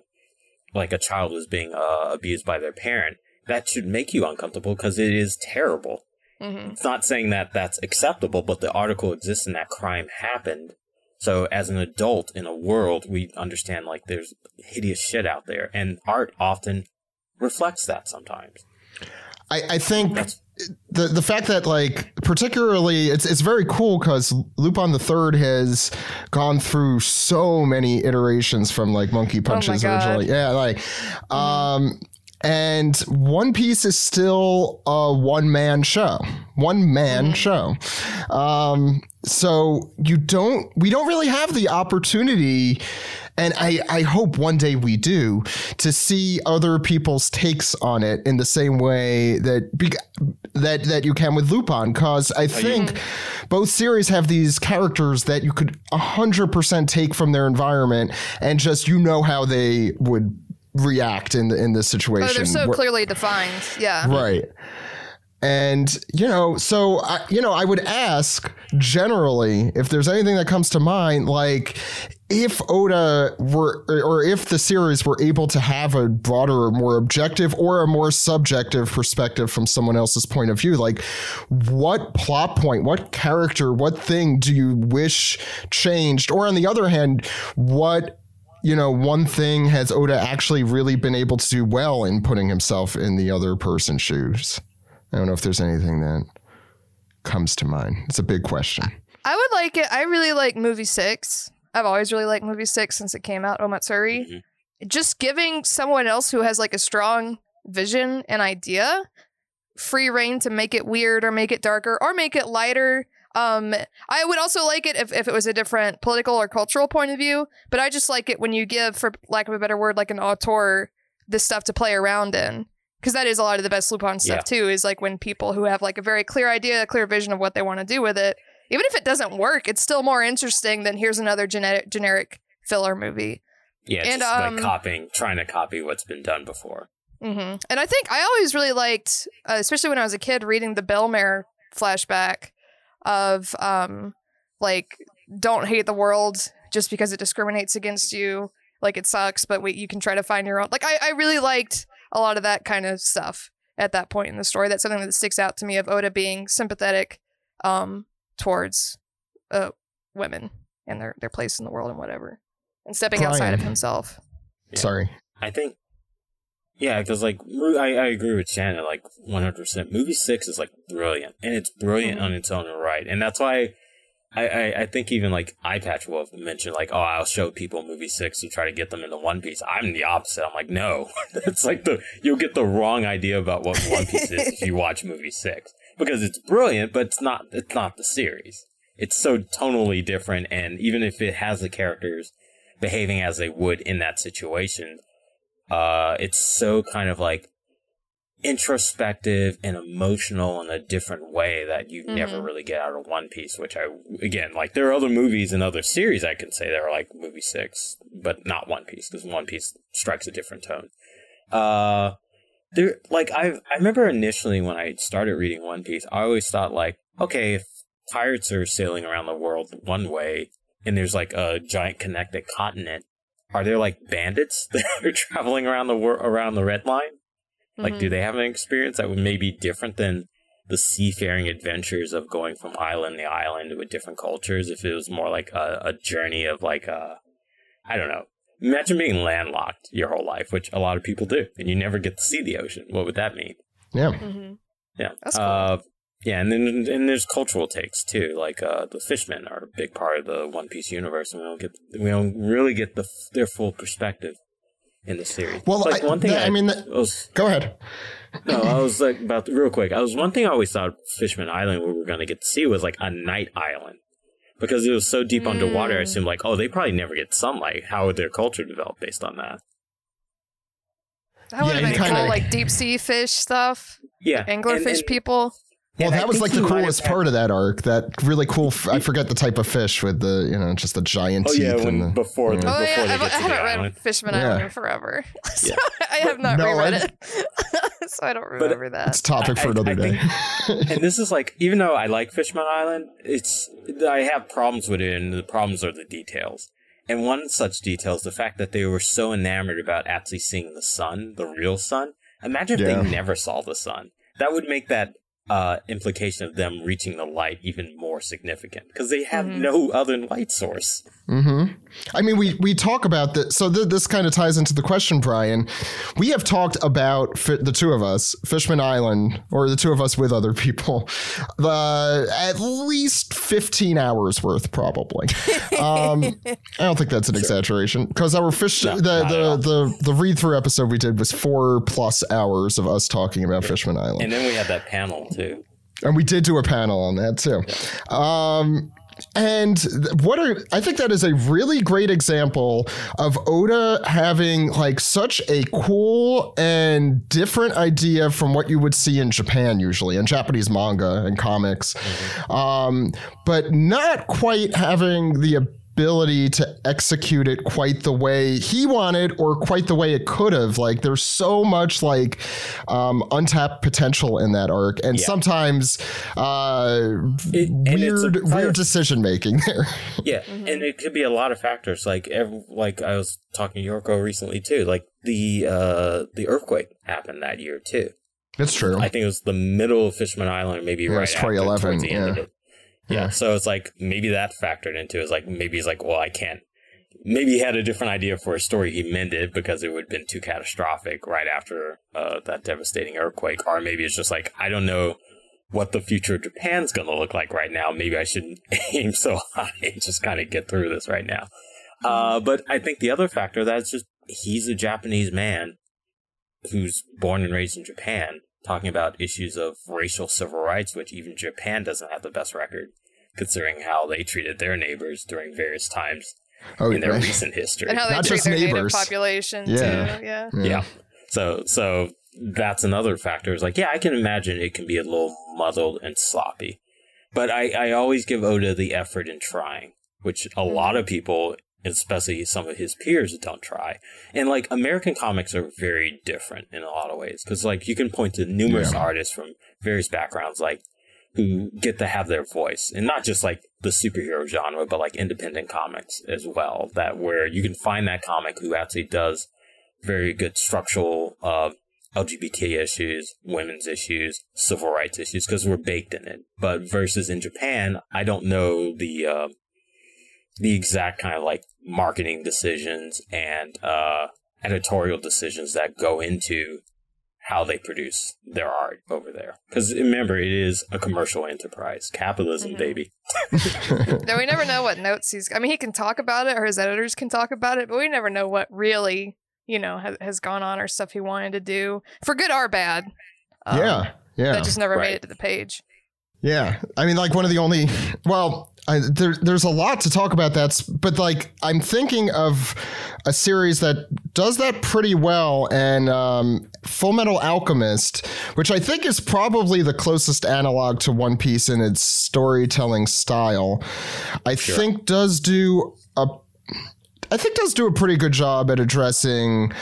like a child was being uh, abused by their parent, that should make you uncomfortable because it is terrible. hmm It's not saying that that's acceptable, but the article exists and that crime happened. So as an adult in a world, we understand like there's hideous shit out there, and art often reflects that sometimes. I, I think That's- the the fact that like particularly it's it's very cool because Lupin the Third has gone through so many iterations from like Monkey Punch's God. originally. Yeah, like um and One Piece is still a one man show. One man show. Um so you don't we don't really have the opportunity and I, I hope one day we do to see other people's takes on it in the same way that bec- that that you can with Lupin because I think both series have these characters that you could 100% take from their environment and just you know how they would react in the, in this situation. Oh, they're so Where- clearly defined. Yeah. Right. And, you know, so, I, you know, I would ask generally if there's anything that comes to mind, like if Oda were, or if the series were able to have a broader or more objective or a more subjective perspective from someone else's point of view, like what plot point, what character, what thing do you wish changed? Or on the other hand, what you know, one thing has Oda actually really been able to do well in putting himself in the other person's shoes. I don't know if there's anything that comes to mind. It's a big question. I would like it. I really like movie six. I've always really liked movie six since it came out, Omatsuri. Mhm. Just giving someone else who has like a strong vision and idea free reign to make it weird or make it darker or make it lighter. Um, I would also like it if, if it was a different political or cultural point of view, but I just like it when you give, for lack of a better word, like an auteur this stuff to play around in. Because that is a lot of the best Lupin stuff Yeah. too, is like when people who have like a very clear idea, a clear vision of what they want to do with it, even if it doesn't work, it's still more interesting than here's another generic generic filler movie. Yeah, And, just um, like copying, trying to copy what's been done before. hmm And I think I always really liked, uh, especially when I was a kid, reading the Bellemere flashback of um, like don't hate the world just because it discriminates against you. Like it sucks, but wait, you can try to find your own. Like I, I really liked a lot of that kind of stuff at that point in the story. That's something that sticks out to me of Oda being sympathetic um, towards uh, women and their their place in the world and whatever, and stepping outside of himself. Yeah. Sorry. I think, yeah, because like I, I agree with Shannon, like one hundred percent. Movie six is like brilliant, and it's brilliant Mhm. on its own right, and that's why I, I I think even like Eyepatch Wolf mentioned like, oh, I'll show people movie six to try to get them into One Piece. I'm the opposite. I'm like, no, it's like the you'll get the wrong idea about what One Piece is if you watch movie six because it's brilliant, but it's not it's not the series. It's so tonally different, and even if it has the characters behaving as they would in that situation, uh, it's so kind of like introspective and emotional in a different way that you never Mhm. really get out of One Piece. Which I again like, there are other movies and other series I can say that are like movie six, but not One Piece because One Piece strikes a different tone. Uh, there like I I remember initially when I started reading One Piece, I always thought like, okay, if pirates are sailing around the world one way and there's like a giant connected continent are there like bandits that are traveling around the wor- around the red line? Like, Mhm. do they have an experience that would maybe different than the seafaring adventures of going from island to island with different cultures? If it was more like a, a journey of like a, I don't know. Imagine being landlocked your whole life, which a lot of people do, and you never get to see the ocean. What would that mean? Yeah. Mhm. Yeah. That's cool. Uh, yeah, and then and there's cultural takes too. Like uh, the fishmen are a big part of the One Piece universe, and we don't get we don't really get the their full perspective in the series. Well, like I- one thing that- I, I mean, that- was, Go ahead. no, I was like about real quick. I was one thing I always thought Fishman Island we were going to get to see was like a night island because it was so deep underwater. I Mm. assumed like, oh, they probably never get sunlight. How would their culture develop based on that? That would Yeah, have you been kinda- cool, like deep sea fish stuff. Yeah, Anglerfish and- and- people. Well, and I that was like the might have coolest had- part of that arc. That really cool. F- I forget the type of fish with the you know just the giant Oh teeth. yeah, and when the, before yeah. the, Oh before yeah, they I've, get I to the haven't read island. Fishman Yeah. Island in forever, so Yeah. I have not no, reread I- it, so I don't remember that. it's a topic for I- another I day. and this is like, even though I like Fishman Island, it's I have problems with it, and the problems are the details. And one such detail is the fact that they were so enamored about actually seeing the sun, the real sun. Imagine if Yeah. they never saw the sun. That would make that uh, implication of them reaching the light even more significant because they have Mhm. no other light source. hmm I mean, we we talk about this. So th- this kind of ties into the question, Bryan. We have talked about fi- the two of us, Fishman Island, or the two of us with other people, the at least fifteen hours worth, probably. Um, I don't think that's an exaggeration because our fish No, the not at all. the the, the read through episode we did was four plus hours of us talking about Fishman Island. And then we had that panel too. And we did do a panel on that too. Um, and what are I think that is a really great example of Oda having like such a cool and different idea from what you would see in Japan usually in Japanese manga and comics, um, but not quite having the ability to execute it quite the way he wanted or quite the way it could have. Like there's so much like um, untapped potential in that arc, and Yeah. sometimes uh, It- and a weird weird decision making there. Yeah, Mm-hmm. and it could be a lot of factors. Like, ev like I was talking to Yorko recently too. Like the uh the earthquake happened that year too. that's true. I think it was the middle of Fishman Island, maybe Yeah, right it's after 2011, towards the end of it. Yeah. So it's like maybe that factored into it. Like maybe he's like, well, I can't. Maybe he had a different idea for a story. He mended because it would have been too catastrophic right after uh, that devastating earthquake, or maybe it's just like I don't know what the future of Japan's going to look like right now. Maybe I shouldn't aim so high and just kind of get through this right now. Uh, but I think the other factor that's just he's a Japanese man who's born and raised in Japan, talking about issues of racial civil rights, which even Japan doesn't have the best record, considering how they treated their neighbors during various times oh, in their right. recent history. and how they Not treat just their neighbors. native population Yeah. too. Yeah. yeah. So so that's another factor. It's like, yeah, I can imagine it can be a little muddled and sloppy. But I, I always give Oda the effort in trying, which a lot mm-hmm. of people, especially some of his peers, don't try. And like American comics are very different in a lot of ways. Because like you can point to numerous Yeah. artists from various backgrounds, like who get to have their voice and not just like the superhero genre, but like independent comics as well. That where you can find that comic who actually does very good structural uh, LGBT issues, women's issues, civil rights issues, because we're baked in it. But versus in Japan, I don't know the uh, the exact kind of like marketing decisions and uh, editorial decisions that go into how they produce their art over there. Because remember, it is a commercial enterprise, capitalism, Mhm. baby. No, we never know what notes he's. I mean, he can talk about it, or his editors can talk about it, but we never know what really, you know, has, has gone on or stuff he wanted to do for good or bad. Um, yeah, yeah. that just never Right. made it to the page. Yeah, I mean, like one of the only. Well, I, there, there's a lot to talk about that, but like I'm thinking of a series that does that pretty well, and um, Full Metal Alchemist, which I think is probably the closest analog to One Piece in its storytelling style. I Sure. think does do a. I think does do a pretty good job at addressing.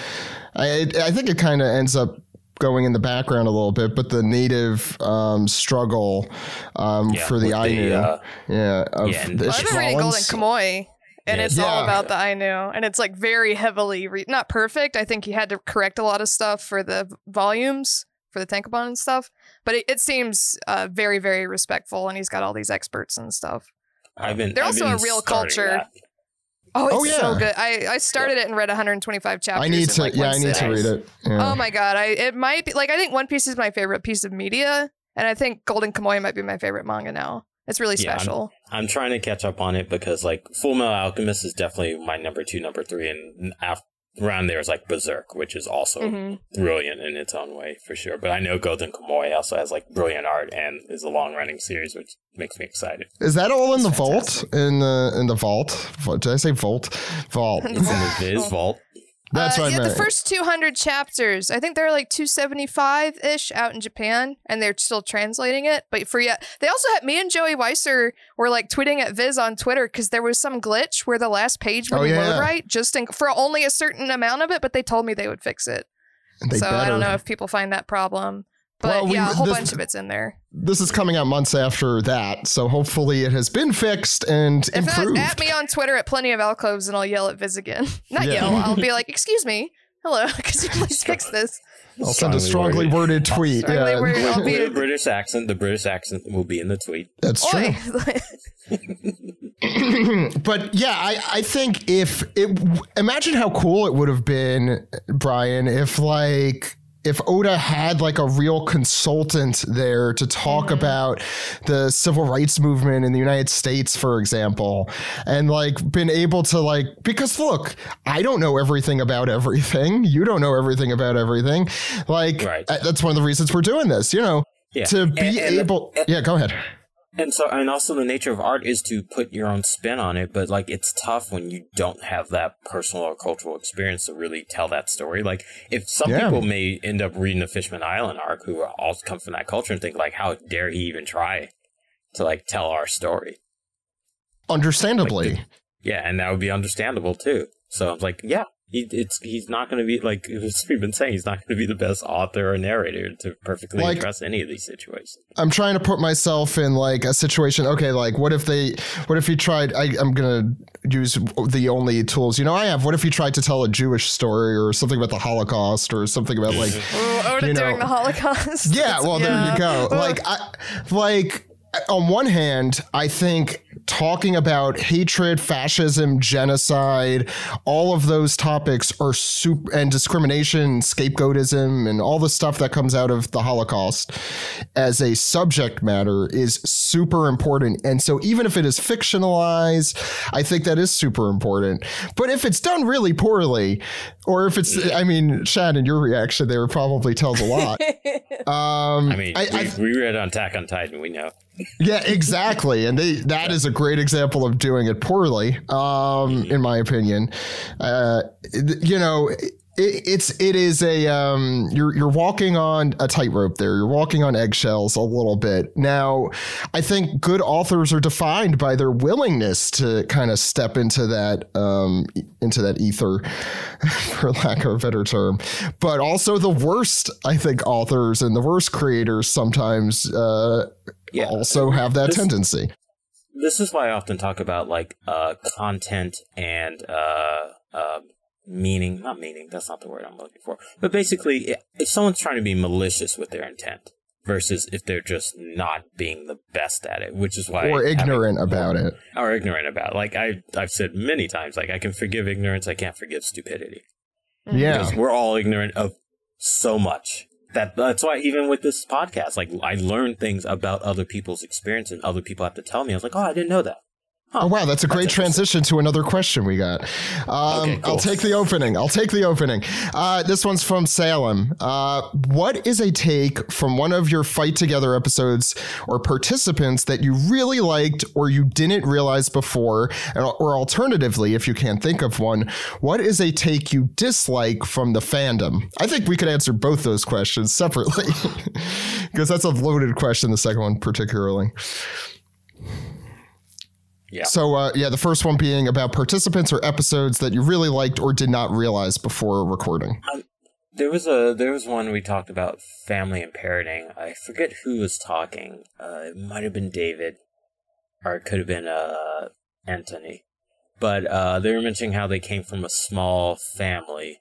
I I think it kind of ends up going in the background a little bit, but the native um, struggle um, Yeah, for the with Ainu, uh, yeah, of yeah, and- the Well, I've been reading Golden Shyamalan's- Kamuy, and Yeah, it's all about the Ainu, and it's like very heavily re- not perfect. I think he had to correct a lot of stuff for the volumes for the Tankobon and stuff, but it, it seems uh, very very respectful, and he's got all these experts and stuff. I've been. They're I've also been a real culture. that. Oh, it's Oh, yeah. so good. I, I started it and read 125 chapters. I need in, to, like, yeah, I need to read it. Yeah. Oh my god! I it might be like I think One Piece is my favorite piece of media, and I think Golden Kamuy might be my favorite manga now. It's really Yeah, I'm- special. I'm trying to catch up on it because like Full Metal Alchemist is definitely my number two, number three, and af- around there is like Berserk, which is also Mhm. brilliant in its own way for sure. But I know Golden Kamuy also has like brilliant art and is a long running series, which makes me excited. Is that all in the That's vault? In the in the vault? Did I say vault? Vault. It's in the Viz Vault. That's uh, yeah, the first 200 chapters. I think they're like 275 ish out in Japan, and they're still translating it. But for yeah, they also had me and Joey Weiser were like tweeting at Viz on Twitter because there was some glitch where the last page Oh, wouldn't yeah. load right, just in, for only a certain amount of it. But they told me they would fix it. So I don't know if people find that problem. But Well, we- yeah, a whole this- bunch of it's in there. This is coming out months after that, so hopefully it has been fixed and If improved. not, at me on Twitter at plenty of alcoves, and I'll yell at Viz again. Not Yeah. yell. I'll be like, "Excuse me, hello, could you please fix this?" I'll send a strongly worded tweet. Strongly yeah. worded. I'll be a British accent, the British accent will be in the tweet. That's true. But yeah, I, I think if it imagine how cool it would have been, Bryan, if like if Oda had like a real consultant there to talk mm-hmm. about the civil rights movement in the United States, for example, and like been able to like because look, I don't know everything about everything. You don't know everything about everything. Like Right. that's one of the reasons we're doing this, you know. Yeah. To be And- and- able, yeah, go ahead. And so, and also the nature of art is to put your own spin on it, but like it's tough when you don't have that personal or cultural experience to really tell that story. Like, if some Yeah. people may end up reading the Fishman Island arc who all come from that culture and think like, how dare he even try to like tell our story? Understandably. Yeah, and that would be understandable too. So I'm like, yeah, he, it's he's not going to be like as we've been saying, he's not going to be the best author or narrator to perfectly Like- address any of these situations. I'm trying to put myself in like a situation. Okay, like what if they, what if he tried? I, I'm gonna use the only tools you know I have. What if he tried to tell a Jewish story or something about the Holocaust or something about like, Ooh, Oda oh, You know- doing the Holocaust. yeah. Well, there you go. Like, I, like on one hand, I think talking about hatred, fascism, genocide, all of those topics are super and discrimination, scapegoatism, and all the stuff that comes out of the Holocaust as a subject matter is super important. And so even if it is fictionalized, I think that is super important. But if it's done really poorly, or if it's, I mean, Shannon, your reaction there probably tells a lot. Um, I mean, I- I- we, we read on Attack on Titan, we know. yeah, exactly. And they that is a great example of doing it poorly, um, in my opinion. Uh, you know, it, it's it is a um, you're you're walking on a tightrope there. You're walking on eggshells a little bit. Now, I think good authors are defined by their willingness to kind of step into that um, into that ether, for lack of a better term. But also the worst, I think, authors and the worst creators sometimes. Uh, Yeah. also have that This- tendency. This is why I often talk about like uh, content and uh, uh, meaning. Not meaning. That's not the word I'm looking for. But basically, if someone's trying to be malicious with their intent versus if they're just not being the best at it, which is why Or having ignorant more- about it. or ignorant about. It. Like I, I've said many times, like I can forgive ignorance, I can't forgive stupidity. Mm. Yeah. because we're all ignorant of so much. That that's why even with this podcast, like I learn things about other people's experience, and other people have to tell me. I was like, oh, I didn't know that. Oh wow, that's a great interesting. transition to another question we got. Um, Okay, cool. I'll take the opening. I'll take the opening. Uh, this one's from Salem. Uh, what is a take from one of your fight together episodes or participants that you really liked or you didn't realize before? Or alternatively, if you can't think of one, what is a take you dislike from the fandom? I think we could answer both those questions separately because that's a loaded question. The second one particularly. Yeah. So uh, yeah, the first one being about participants or episodes that you really liked or did not realize before recording. There was a there was one we talked about family and parenting. I forget who was talking. Uh, it might have been David, or it could have been uh, Anthony. But uh, they were mentioning how they came from a small family,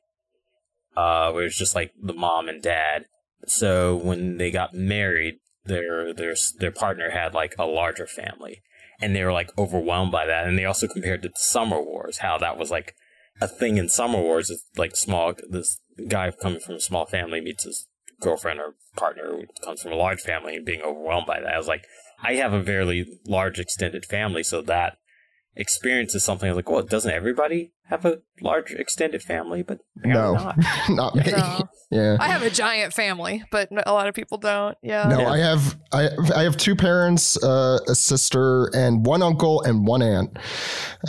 uh, where it's just like the mom and dad. So when they got married, their their their partner had like a larger family, and they were like overwhelmed by that. And they also compared it to Summer Wars, how that was like a thing in Summer Wars is like small. This guy coming from a small family meets his girlfriend or partner who comes from a large family and being overwhelmed by that. I was like, I have a very large extended family, so that experience is something like, well, doesn't everybody have a large extended family? But no, not. not me. No. Yeah. I have a giant family, but a lot of people don't. Yeah. No, Yeah. I have I I have two parents, uh, a sister, and one uncle and one aunt,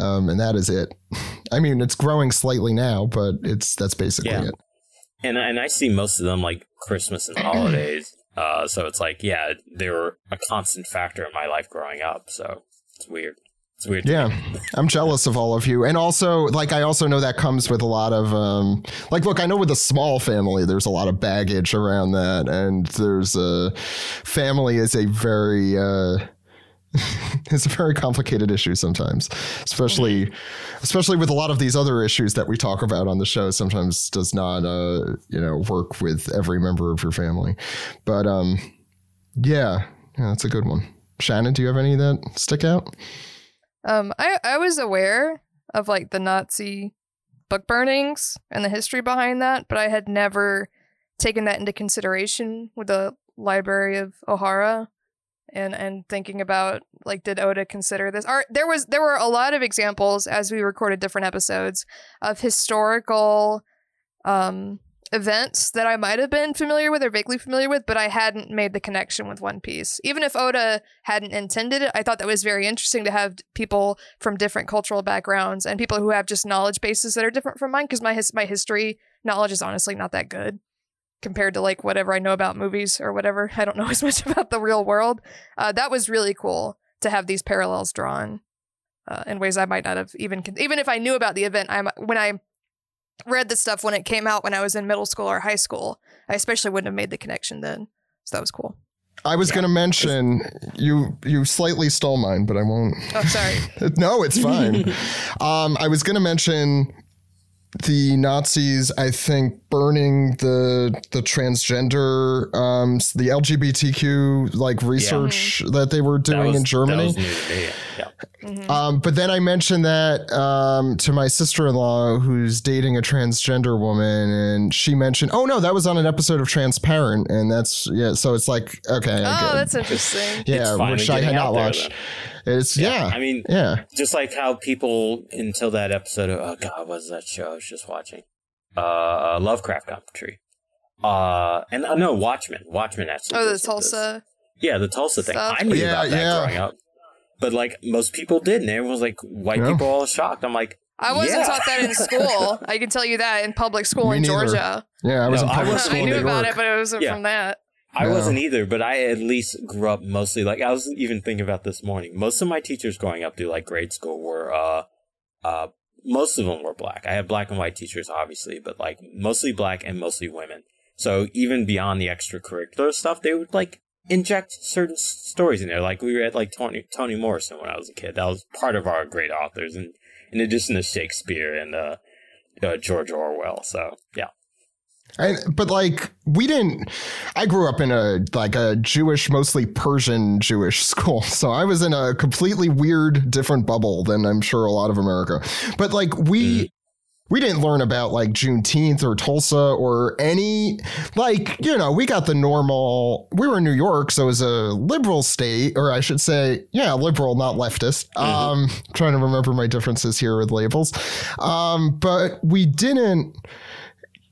um, and that is it. I mean, it's growing slightly now, but it's that's basically Yeah. it. and and I see most of them like Christmas and holidays. Uh, so it's like, yeah, they were a constant factor in my life growing up. So it's weird. It's weird. Yeah. I'm jealous of all of you, and also like I also know that comes with a lot of um, like look, I know with a small family, there's a lot of baggage around that, and there's a family is a very uh, it's a very complicated issue sometimes, especially especially with a lot of these other issues that we talk about on the show. Sometimes does not uh, you know work with every member of your family, but um, yeah, yeah, that's a good one. Shannon, do you have any that stick out? Um, I I was aware of like the Nazi book burnings and the history behind that, but I had never taken that into consideration with the Library of Ohara and and thinking about like did Oda consider this? Or there was there were a lot of examples as we recorded different episodes of historical um events that I might have been familiar with or vaguely familiar with, but I hadn't made the connection with One Piece. Even if Oda hadn't intended it, I thought that was very interesting to have people from different cultural backgrounds and people who have just knowledge bases that are different from mine because my his- my history knowledge is honestly not that good compared to like whatever I know about movies or whatever. I don't know as much about the real world. Uh, that was really cool to have these parallels drawn uh, in ways I might not have even con- even if I knew about the event. I when I read the stuff when it came out when I was in middle school or high school, I especially wouldn't have made the connection then. So that was cool. I was Yeah. going to mention you. You slightly stole mine, but I won't. Oh, sorry. no, it's fine. um, I was going to mention the Nazis. I think burning the the transgender, um, the LGBTQ like research that they were That doing was- in Germany. That was new to me. Yeah. Mhm. Um, but then I mentioned that um, to my sister in law who's dating a transgender woman, and she mentioned, "Oh no, that was on an episode of Transparent," and that's yeah. So it's like okay, oh, that's interesting. yeah, It's which I had not watched. then. It's yeah, I mean, yeah. just like how people until that episode of oh god, what was that show I was just watching? Uh, Lovecraft Country. Uh, and uh, no, Watchmen. Watchmen actually. Oh, the deals with this. Tulsa. Yeah, the Tulsa thing. Stuff. I knew Yeah, about that yeah. growing up, but like most people didn't. Everyone was like, white Yeah. people all shocked. I'm like, I wasn't Yeah. taught that in school. I can tell you that in public school Me in neither. Georgia. Yeah, I was No, in I public was- school I in knew New about York. it, but it wasn't Yeah. from that. I No. wasn't either, but I at least grew up mostly like I was even thinking about this morning. Most of my teachers growing up through like grade school were uh uh most of them were black. I had black and white teachers obviously, but like mostly black and mostly women. So even beyond the extracurricular stuff, they would like inject certain s- stories in there. Like we read like Tony Toni Morrison when I was a kid. That was part of our great authors and in addition to Shakespeare and uh, uh George Orwell. So, yeah. And, but like we didn't I grew up in a like a Jewish mostly Persian Jewish school. So I was in a completely weird different bubble than I'm sure a lot of America. But like we we didn't learn about like Juneteenth or Tulsa or any like you know we got the normal we were in New York so it was a liberal state or I should say yeah liberal not leftist um trying to remember my differences here with labels um but we didn't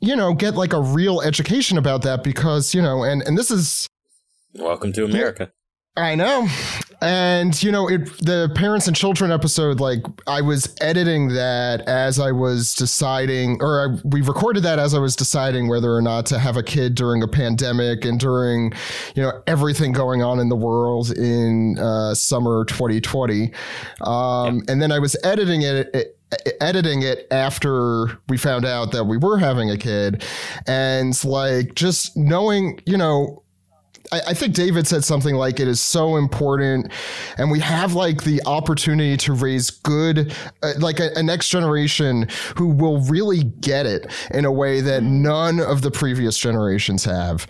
you know get like a real education about that because you know and and this is Welcome to America. I know. And you know, it the parents and children episode like I was editing that as I was deciding or I, we recorded that as I was deciding whether or not to have a kid during a pandemic and during you know everything going on in the world in uh, summer 2020. Um, and then I was editing it, it editing it after we found out that we were having a kid and like just knowing, you know, I, I think David said something like it is so important, and we have like the opportunity to raise good, uh, like a, a next generation who will really get it in a way that none of the previous generations have.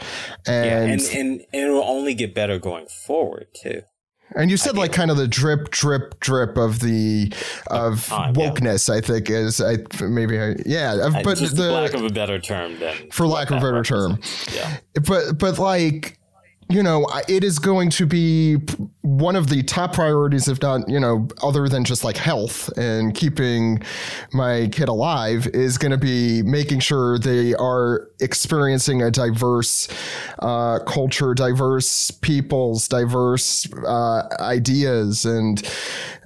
Yeah, And and, and, and it will only get better going forward too. And you said like kind of the drip, drip, drip of the of yeah. wokeness. I think is I maybe I, yeah, Uh, but Just the lack of a better term than for lack of a better that term. Yeah. but but like you know, it is going to be one of the top priorities, if not, you know, other than just like health and keeping my kid alive, is going to be making sure they are experiencing a diverse uh, culture, diverse peoples, diverse uh, ideas. And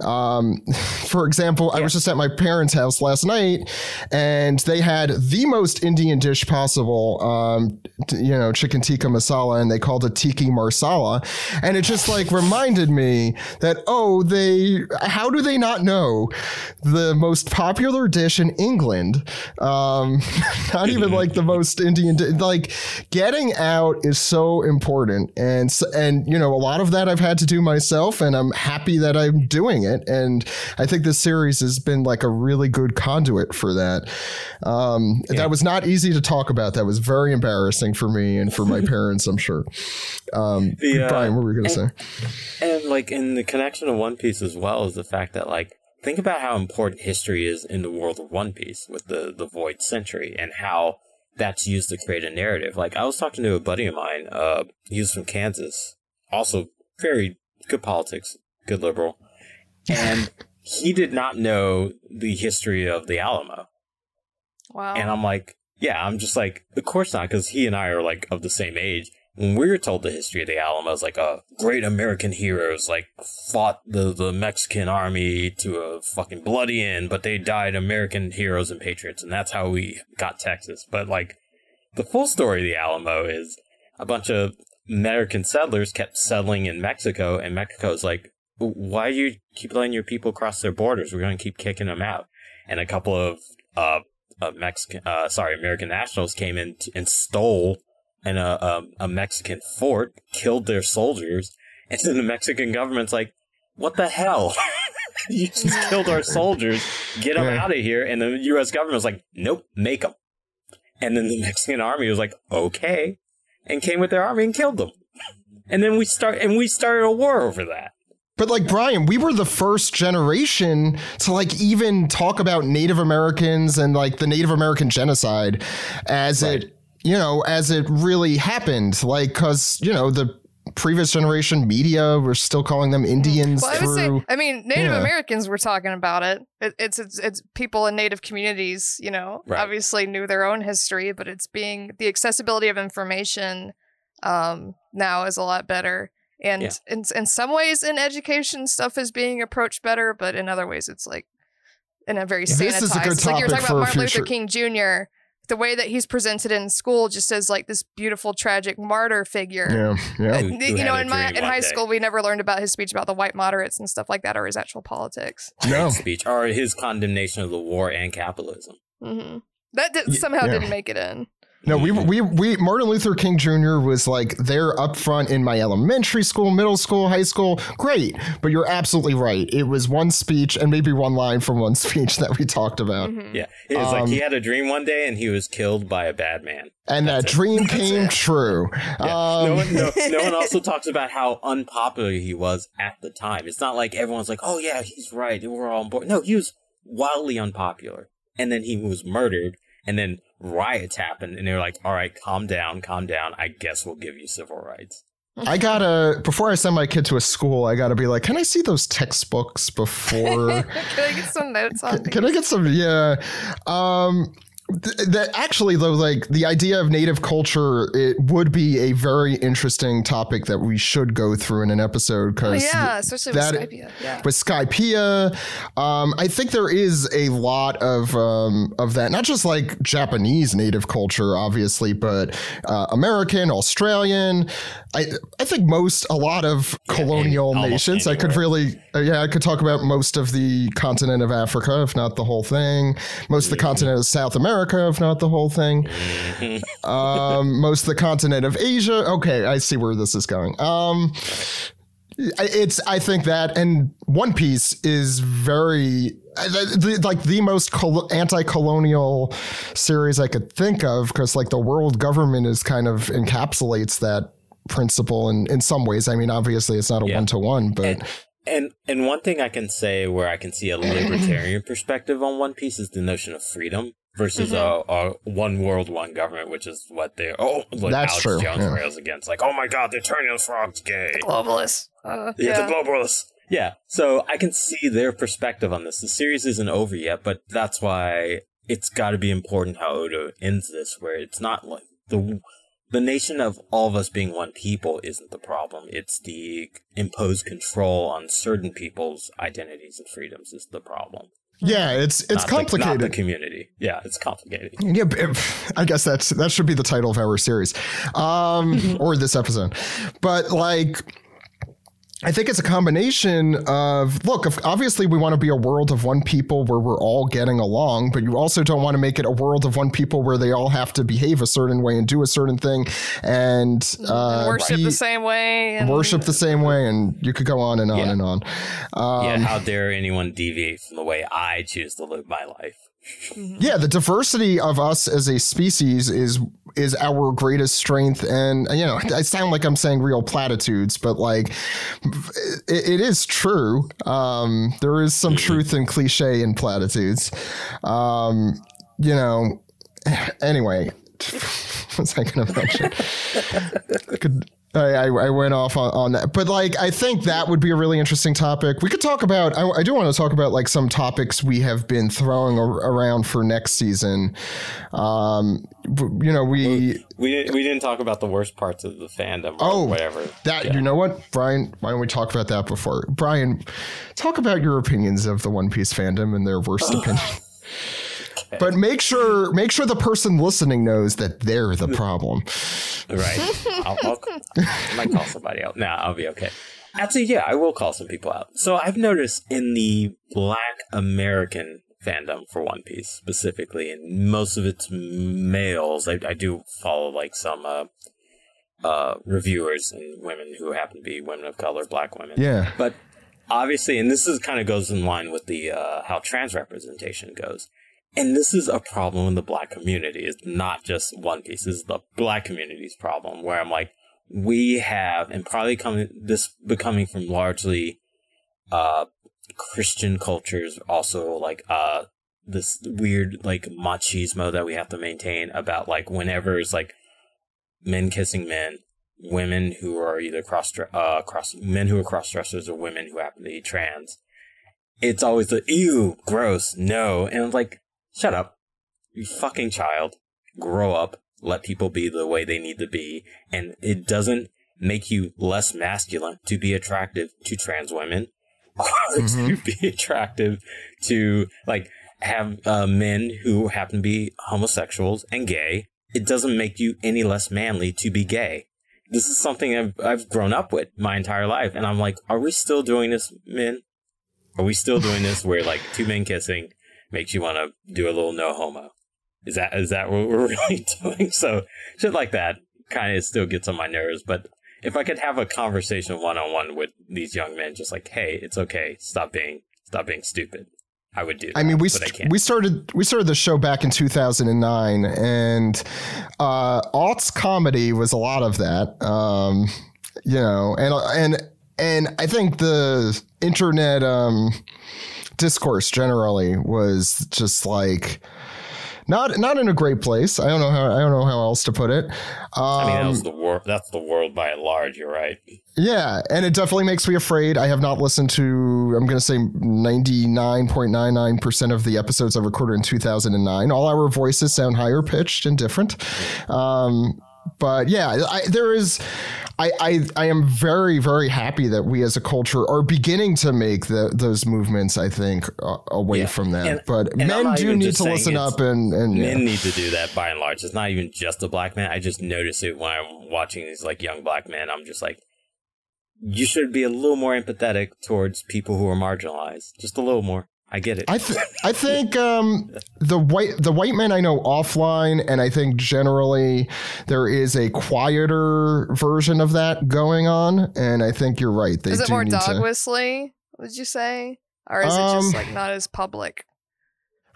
um, for example, yeah. I was just at my parents' house last night and they had the most Indian dish possible, um, you know, chicken tikka masala, and they called it tiki marsala. And it just like reminded me that, oh, they, how do they not know the most popular dish in England? Um, not even like the most Indian, like getting out is so important. And, and, you know, a lot of that I've had to do myself, and I'm happy that I'm doing it. And I think this series has been like a really good conduit for that. Um, yeah. That was not easy to talk about. That was very embarrassing for me and for my parents, I'm sure. Um, the, uh, Bryan, what were we going to say? And like in the connection of One Piece as well is the fact that like think about how important history is in the world of One Piece with the the Void Century and how that's used to create a narrative. Like I was talking to a buddy of mine, uh, he was from Kansas, also very good politics, good liberal, and he did not know the history of the Alamo. Wow. And I'm like, yeah, I'm just like, of course not, because he and I are like of the same age. When we were told the history of the Alamo, as like a uh, great American heroes like fought the, the Mexican army to a fucking bloody end, but they died American heroes and patriots, and that's how we got Texas. But like the full story of the Alamo is a bunch of American settlers kept settling in Mexico, and Mexico's like, why do you keep letting your people cross their borders? We're going to keep kicking them out. And a couple of uh, uh, Mexican, uh, sorry, American nationals came in t- and stole an, uh, um, a Mexican fort, killed their soldiers, and then the Mexican government's like, "What the hell? you just killed our soldiers. Get them yeah. out of here!" And the U.S. government was like, "Nope, make them." And then the Mexican army was like, "Okay," and came with their army and killed them. And then we start and we started a war over that. But like Bryan, we were the first generation to like even talk about Native Americans and like the Native American genocide as right. it, you know, as it really happened. Like, cause, you know, the previous generation media were still calling them Indians. Well, I, through, say, I mean, Native yeah. Americans were talking about it. it. it's, it's it's people in Native communities, you know, right. obviously knew their own history, but it's being the accessibility of information um, now is a lot better. And yeah. in in some ways, in education, stuff is being approached better, but in other ways, it's like in a very sanitized. This is a good topic like you were talking about Martin Luther King Jr. The way that he's presented in school, just as like this beautiful, tragic martyr figure. Yeah, yeah. You know, in my in high day. school, we never learned about his speech about the white moderates and stuff like that, or his actual politics. No speech, or his condemnation of the war and capitalism. Mm-hmm. That did, somehow yeah. didn't make it in. No, we we we Martin Luther King Jr. was like there up front in my elementary school, middle school, high school. Great, but you're absolutely right. It was one speech and maybe one line from one speech that we talked about. Mm-hmm. Yeah, it was um, like he had a dream one day and he was killed by a bad man, and That's that it. dream came true. Yeah. Um, no one, no, no one also talks about how unpopular he was at the time. It's not like everyone's like, "Oh yeah, he's right. We're all on board." No, he was wildly unpopular, and then he was murdered, and then riots happened and they're like, all right, calm down, calm down. I guess we'll give you civil rights. I gotta before I send my kid to a school, I gotta be like, can I see those textbooks before? can I get some notes on? Can, can I get some? Yeah. Um, that actually though like the idea of native culture it would be a very interesting topic that we should go through in an episode because oh, yeah especially that, with Skypiea yeah. with Skypiea um, I think there is a lot of um, of that not just like Japanese native culture obviously but uh, American Australian. I I think most a lot of yeah, colonial nations. I could really uh, yeah I could talk about most of the continent of Africa if not the whole thing. Most of the continent of South America America, if not the whole thing. Um, most of the continent of Asia. Okay, I see where this is going. Um, it's I think that and One Piece is very like the most anti-colonial series I could think of because like the world government is kind of encapsulates that principle in in some ways. I mean, obviously it's not a one to one, but. And, and and one thing I can say where I can see a libertarian perspective on One Piece is the notion of freedom versus Mhm. a, a one world, one government, which is what they're oh like That's Alex true, Jones yeah. rails against. Like, oh my god, they're turning those frogs gay. Globalists. Uh, Yeah, yeah. the globalists. Yeah, so I can see their perspective on this. The series isn't over yet, but that's why it's got to be important how Oda ends this, where it's not like the the nation of all of us being one people isn't the problem. It's the imposed control on certain people's identities and freedoms is the problem. Yeah, it's it's Not the- not the complicated. community. Yeah, it's complicated. Yeah, I guess that's that should be the title of our series, um, or this episode. But like, I think it's a combination of look. Obviously, we want to be a world of one people where we're all getting along, but you also don't want to make it a world of one people where they all have to behave a certain way and do a certain thing and, uh, and worship be- the same way. And worship the same way, and you could go on and on Yeah. and on. Um, yeah, how dare anyone deviate from the way I choose to live my life? Yeah the diversity of us as a species is is our greatest strength. And you know i sound like i'm saying real platitudes but like it, it is true. Um there is some truth in cliche and platitudes. Um you know anyway what was i gonna mention? Could- I, I, I went off on, on that, but like I think that would be a really interesting topic. We could talk about. I, I do want to talk about like some topics we have been throwing ar- around for next season. Um, you know, we We didn't, we didn't talk about the worst parts of the fandom or Oh, whatever. that you know what, Bryan. Why don't we talk about that before Bryan? Talk about your opinions of the One Piece fandom and their worst opinion. But make sure make sure the person listening knows that they're the problem. Right. I'll, I'll, I might call somebody out. Nah, I'll be okay. Actually, yeah, I will call some people out. So I've noticed in the Black American fandom for One Piece specifically, and most of it's males. I, I do follow like some uh, uh, reviewers and women who happen to be women of color, black women. Yeah. But obviously, and this is kind of goes in line with the uh, how trans representation goes. And this is a problem in the black community. It's not just One Piece. This is the black community's problem. Where I'm like, we have, and probably coming this becoming from largely uh, Christian cultures, also like uh, this weird like machismo that we have to maintain about like whenever it's like men kissing men, women who are either cross uh cross men who are cross dressers or women who happen to be trans. It's always the ew, gross, no, and like, shut up, you fucking child, grow up, let people be the way they need to be, and it doesn't make you less masculine to be attractive to trans women. Or to be attractive to like have uh, men who happen to be homosexuals and gay. It doesn't make you any less manly to be gay. This is something I've I've grown up with my entire life, and I'm like, are we still doing this, men? Are we still doing this where like two men kissing makes you want to do a little no homo? Is that is that what we're really doing? So shit like that kind of still gets on my nerves. But if I could have a conversation one on one with these young men, just like, hey, it's okay, stop being stop being stupid, I would do. That, I mean, we but I can't. we started we started the show back in 2009, and uh, aughts comedy was a lot of that. Um, you know, and and and I think the internet um, discourse generally was just like not not in a great place. I don't know how I don't know how else to put it. Um, I mean, that was the world. That's the world by and large. You're right. yeah, and it definitely makes me afraid. I have not listened to, I'm going to say 99.99% of the episodes I recorded in 2009. All our voices sound higher pitched and different. Um, but yeah, I, there is, I, I, I am very, very happy that we as a culture are beginning to make the, those movements, I think, uh, away Yeah. from that. And- but and men do need to listen up and, and yeah. Men need to do that by and large. It's not even just a black man. I just notice it when I'm watching these like young black men. I'm just like, you should be a little more empathetic towards people who are marginalized. Just a little more. I get it. I th- I think um, the white the white men I know offline, and I think generally there is a quieter version of that going on. And I think you're right. They is it do more need dog to. whistly? Would you say, or is it Um, just like not as public?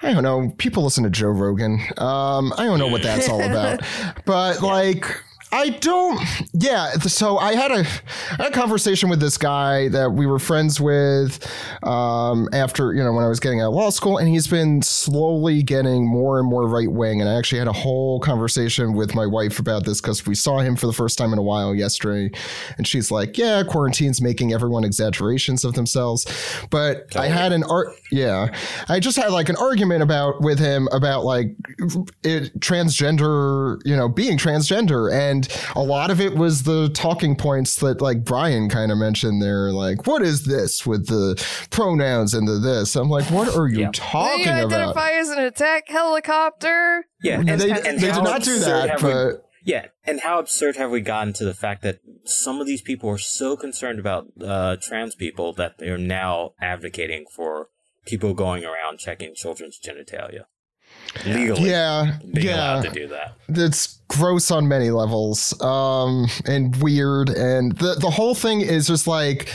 I don't know. People listen to Joe Rogan. Um, I don't know what that's all about, but like. I don't. Yeah. So I had a, I had a conversation with this guy that we were friends with um, after, you know, when I was getting out of law school, and he's been slowly getting more and more right wing. And I actually had a whole conversation with my wife about this because we saw him for the first time in a while yesterday. And she's like, yeah, quarantine's making everyone exaggerations of themselves. But totally. I had an art. Yeah. I just had like an argument about with him about like it, transgender, you know, being transgender. And and a lot of it was the talking points that like Bryan kind of mentioned there like what is this with the pronouns and the this? I'm like what are you yeah. talking do you about? identify as an attack helicopter? Yeah and, they, and they did not do that but we, yeah and how absurd have we gotten to the fact that some of these people are so concerned about uh, trans people that they're now advocating for people going around checking children's genitalia legally yeah being yeah allowed to do that it's gross on many levels um and weird and the the whole thing is just like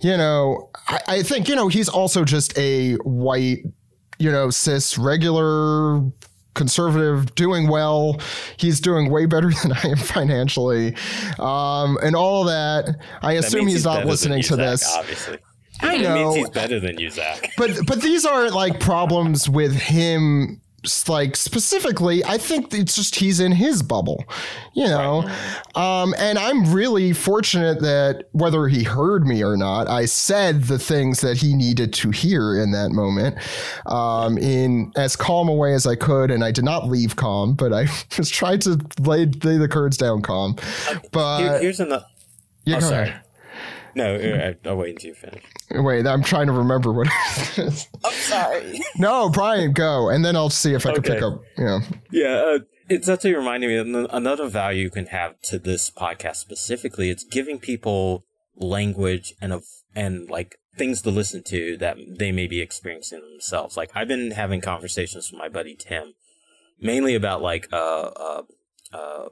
you know I, I think you know he's also just a white you know cis regular conservative, doing well. He's doing way better than I am financially, um, and all that. I assume he's, he's not listening to Zach, this. Obviously, I know he's better than you, Zach. But but these aren't like problems with him like specifically i think it's just he's in his bubble you know right. um, and i'm really fortunate that whether he heard me or not i said the things that he needed to hear in that moment um, in as calm a way as i could and i did not leave calm but i just tried to lay, lay the cards down calm but Here, here's another yeah, oh, sorry. Ahead. No, uh, I'll wait until you finish. Wait, I'm trying to remember what it is. I'm sorry. No, Bryan, go, and then I'll see if I can pick up. Yeah. Yeah. Uh, it's actually reminding me of another value you can have to this podcast specifically. It's giving people language and of and like things to listen to that they may be experiencing themselves. Like I've been having conversations with my buddy Tim, mainly about like uh uh uh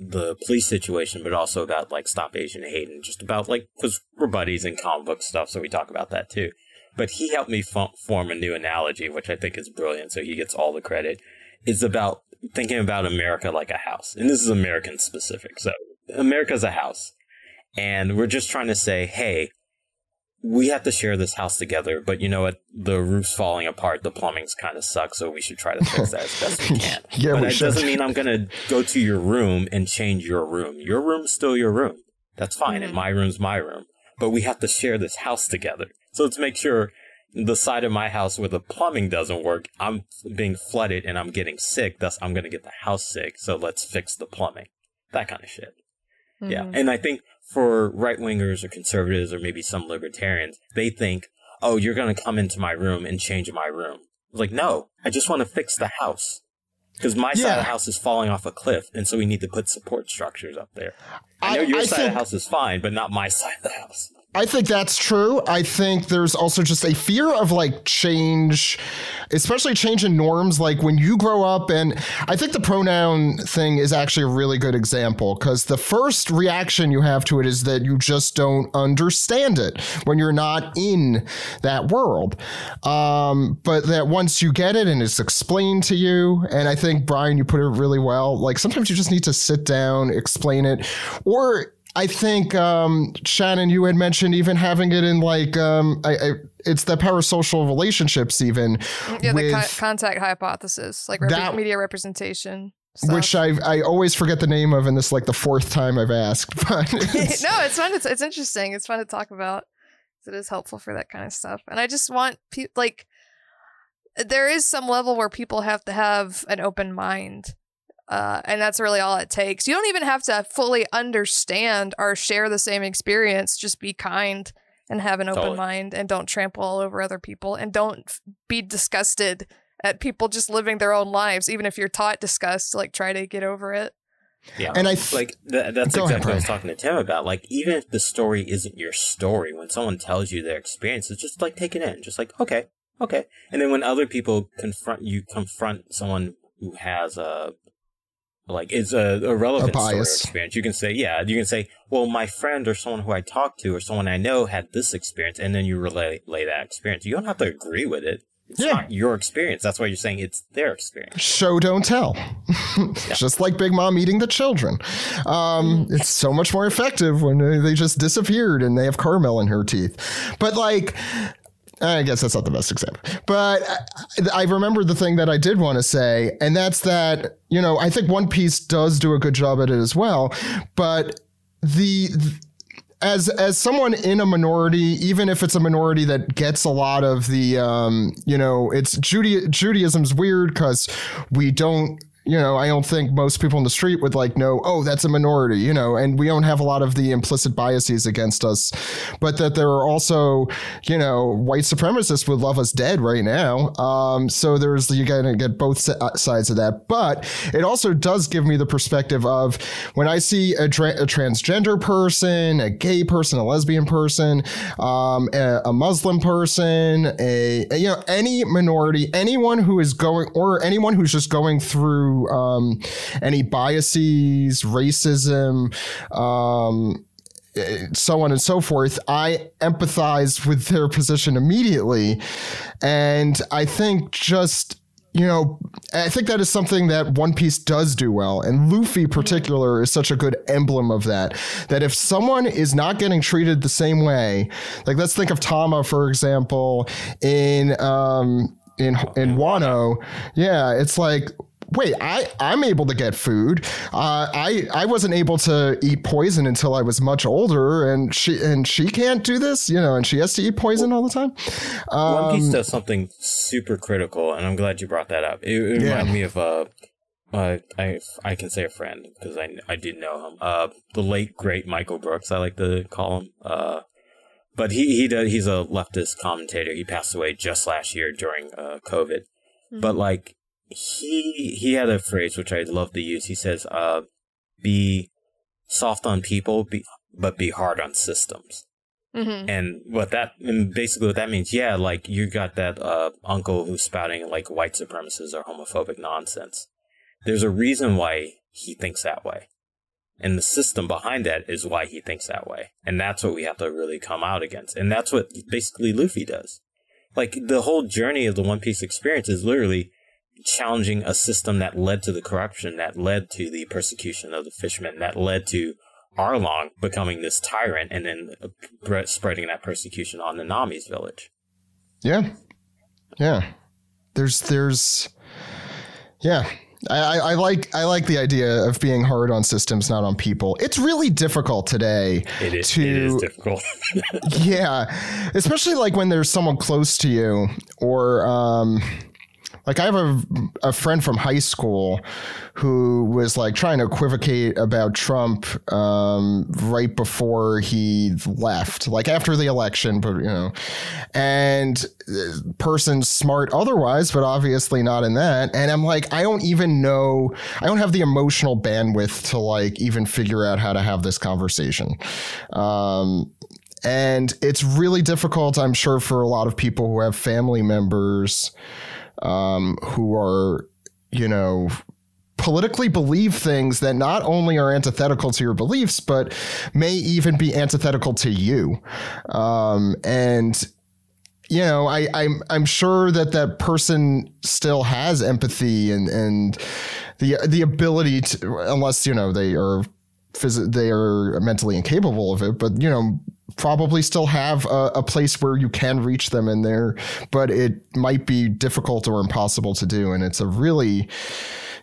the police situation, but also about like Stop Asian Hate and just about like, because we're buddies in comic book stuff, so we talk about that too. But he helped me f- form a new analogy, which I think is brilliant, so he gets all the credit. It's about thinking about America like a house. And this is American specific. So America's a house. And we're just trying to say, hey, we have to share this house together, but you know what? The roof's falling apart. The plumbing's kind of sucks, so we should try to fix that as best we can. yeah, but that should. doesn't mean I'm going to go to your room and change your room. Your room's still your room. That's fine, mm-hmm. and my room's my room. But we have to share this house together. So let's make sure the side of my house where the plumbing doesn't work, I'm being flooded and I'm getting sick. Thus, I'm going to get the house sick. So let's fix the plumbing. That kind of shit. Mm-hmm. Yeah. And I think for right wingers or conservatives or maybe some libertarians, they think, oh, you're going to come into my room and change my room. Like, no, I just want to fix the house. Because my yeah. side of the house is falling off a cliff, and so we need to put support structures up there. I know I, your I side think, of the house is fine, but not my side of the house. I think that's true. I think there's also just a fear of like change, especially change in norms. Like when you grow up, and I think the pronoun thing is actually a really good example because the first reaction you have to it is that you just don't understand it when you're not in that world. Um, but that once you get it and it's explained to you, and I think, Bryan, you put it really well, like sometimes you just need to sit down, explain it, or I think um, Shannon, you had mentioned even having it in like um, I, I, it's the parasocial relationships, even yeah, with, the co- contact hypothesis, like rep- that, media representation. Stuff. Which I I always forget the name of, and this is like the fourth time I've asked. But it's, no, it's fun. It's it's interesting. It's fun to talk about. It is helpful for that kind of stuff, and I just want people like there is some level where people have to have an open mind uh, and that's really all it takes. You don't even have to fully understand or share the same experience. Just be kind and have an open totally. mind and don't trample all over other people and don't f- be disgusted at people just living their own lives. Even if you're taught disgust, like try to get over it. Yeah, and I th- like th- that's exactly ahead, what I was talking to Tim about. Like, even if the story isn't your story, when someone tells you their experience, it's just like take it in, just like okay, okay. And then when other people confront you, confront someone who has a like it's a, a relevant a experience. You can say, yeah, you can say, well, my friend or someone who I talked to or someone I know had this experience, and then you relay, relay that experience. You don't have to agree with it. It's Yeah. not your experience. That's why you're saying it's their experience. show don't tell just like big mom eating the children um it's so much more effective when they just disappeared and they have caramel in her teeth but like I guess that's not the best example, but I, I remember the thing that I did want to say, and that's that you know I think One Piece does do a good job at it as well, but the as as someone in a minority, even if it's a minority that gets a lot of the, um, you know, it's Juda- Judaism's weird because we don't. You know, I don't think most people in the street would like know, oh, that's a minority, you know, and we don't have a lot of the implicit biases against us, but that there are also, you know, white supremacists would love us dead right now. Um, so there's, you gotta get both uh, sides of that. But it also does give me the perspective of when I see a, tra- a transgender person, a gay person, a lesbian person, um, a, a Muslim person, a, a, you know any minority, anyone who is going or anyone who's just going through um, any biases, racism. Um, eh, so on and so forth, I empathize with their position immediately. And I think just you know, I think that is something that One Piece does do well. And Luffy, particular, is such a good emblem of that. That if someone is not getting treated the same way, like let's think of Tama, for example, in um in in Wano, yeah, it's like wait, I, I'm able to get food. Uh, I I wasn't able to eat poison until I was much older, and she and she can't do this, you know, and she has to eat poison all the time. One Piece Um, does something super critical, and I'm glad you brought that up. It, it Yeah. reminded me of uh, uh, I I can say a friend because I I did know him. Uh, the late great Michael Brooks, I like to call him. Uh, but he he does he's a leftist commentator. He passed away just last year during uh COVID. But like he he had a phrase which I love to use. He says, "Uh, be soft on people, be but be hard on systems." hmm And what that and basically what that means, yeah, like you got that uh, uncle who's spouting like white supremacists or homophobic nonsense. There's a reason why he thinks that way. And the system behind that is why he thinks that way. And that's what we have to really come out against. And that's what basically Luffy does. Like the whole journey of the One Piece experience is literally challenging a system that led to the corruption, that led to the persecution of the fishermen, that led to Arlong becoming this tyrant and then uh, spreading that persecution on the Nami's village. Yeah. Yeah. There's there's yeah. I, I, I like I like the idea of being hard on systems, not on people. It's really difficult today. It is, To- it is difficult. Yeah. Especially like when there's someone close to you or um like I have a, a friend from high school who was like trying to equivocate about Trump um, right before he left, like after the election, but you know, and uh, person smart otherwise, but obviously not in that. And I'm like, I don't even know, I don't have the emotional bandwidth to like even figure out how to have this conversation. Um, and it's really difficult, I'm sure, for a lot of people who have family members um, who are, you know, politically believe things that not only are antithetical to your beliefs, but may even be antithetical to you. Um, and you know, I, I'm I'm sure that that person still has empathy and and the the ability to, unless you know they are phys- they are mentally incapable of it, but you know probably still have a, a place where you can reach them in there, but it might be difficult or impossible to do, and it's a really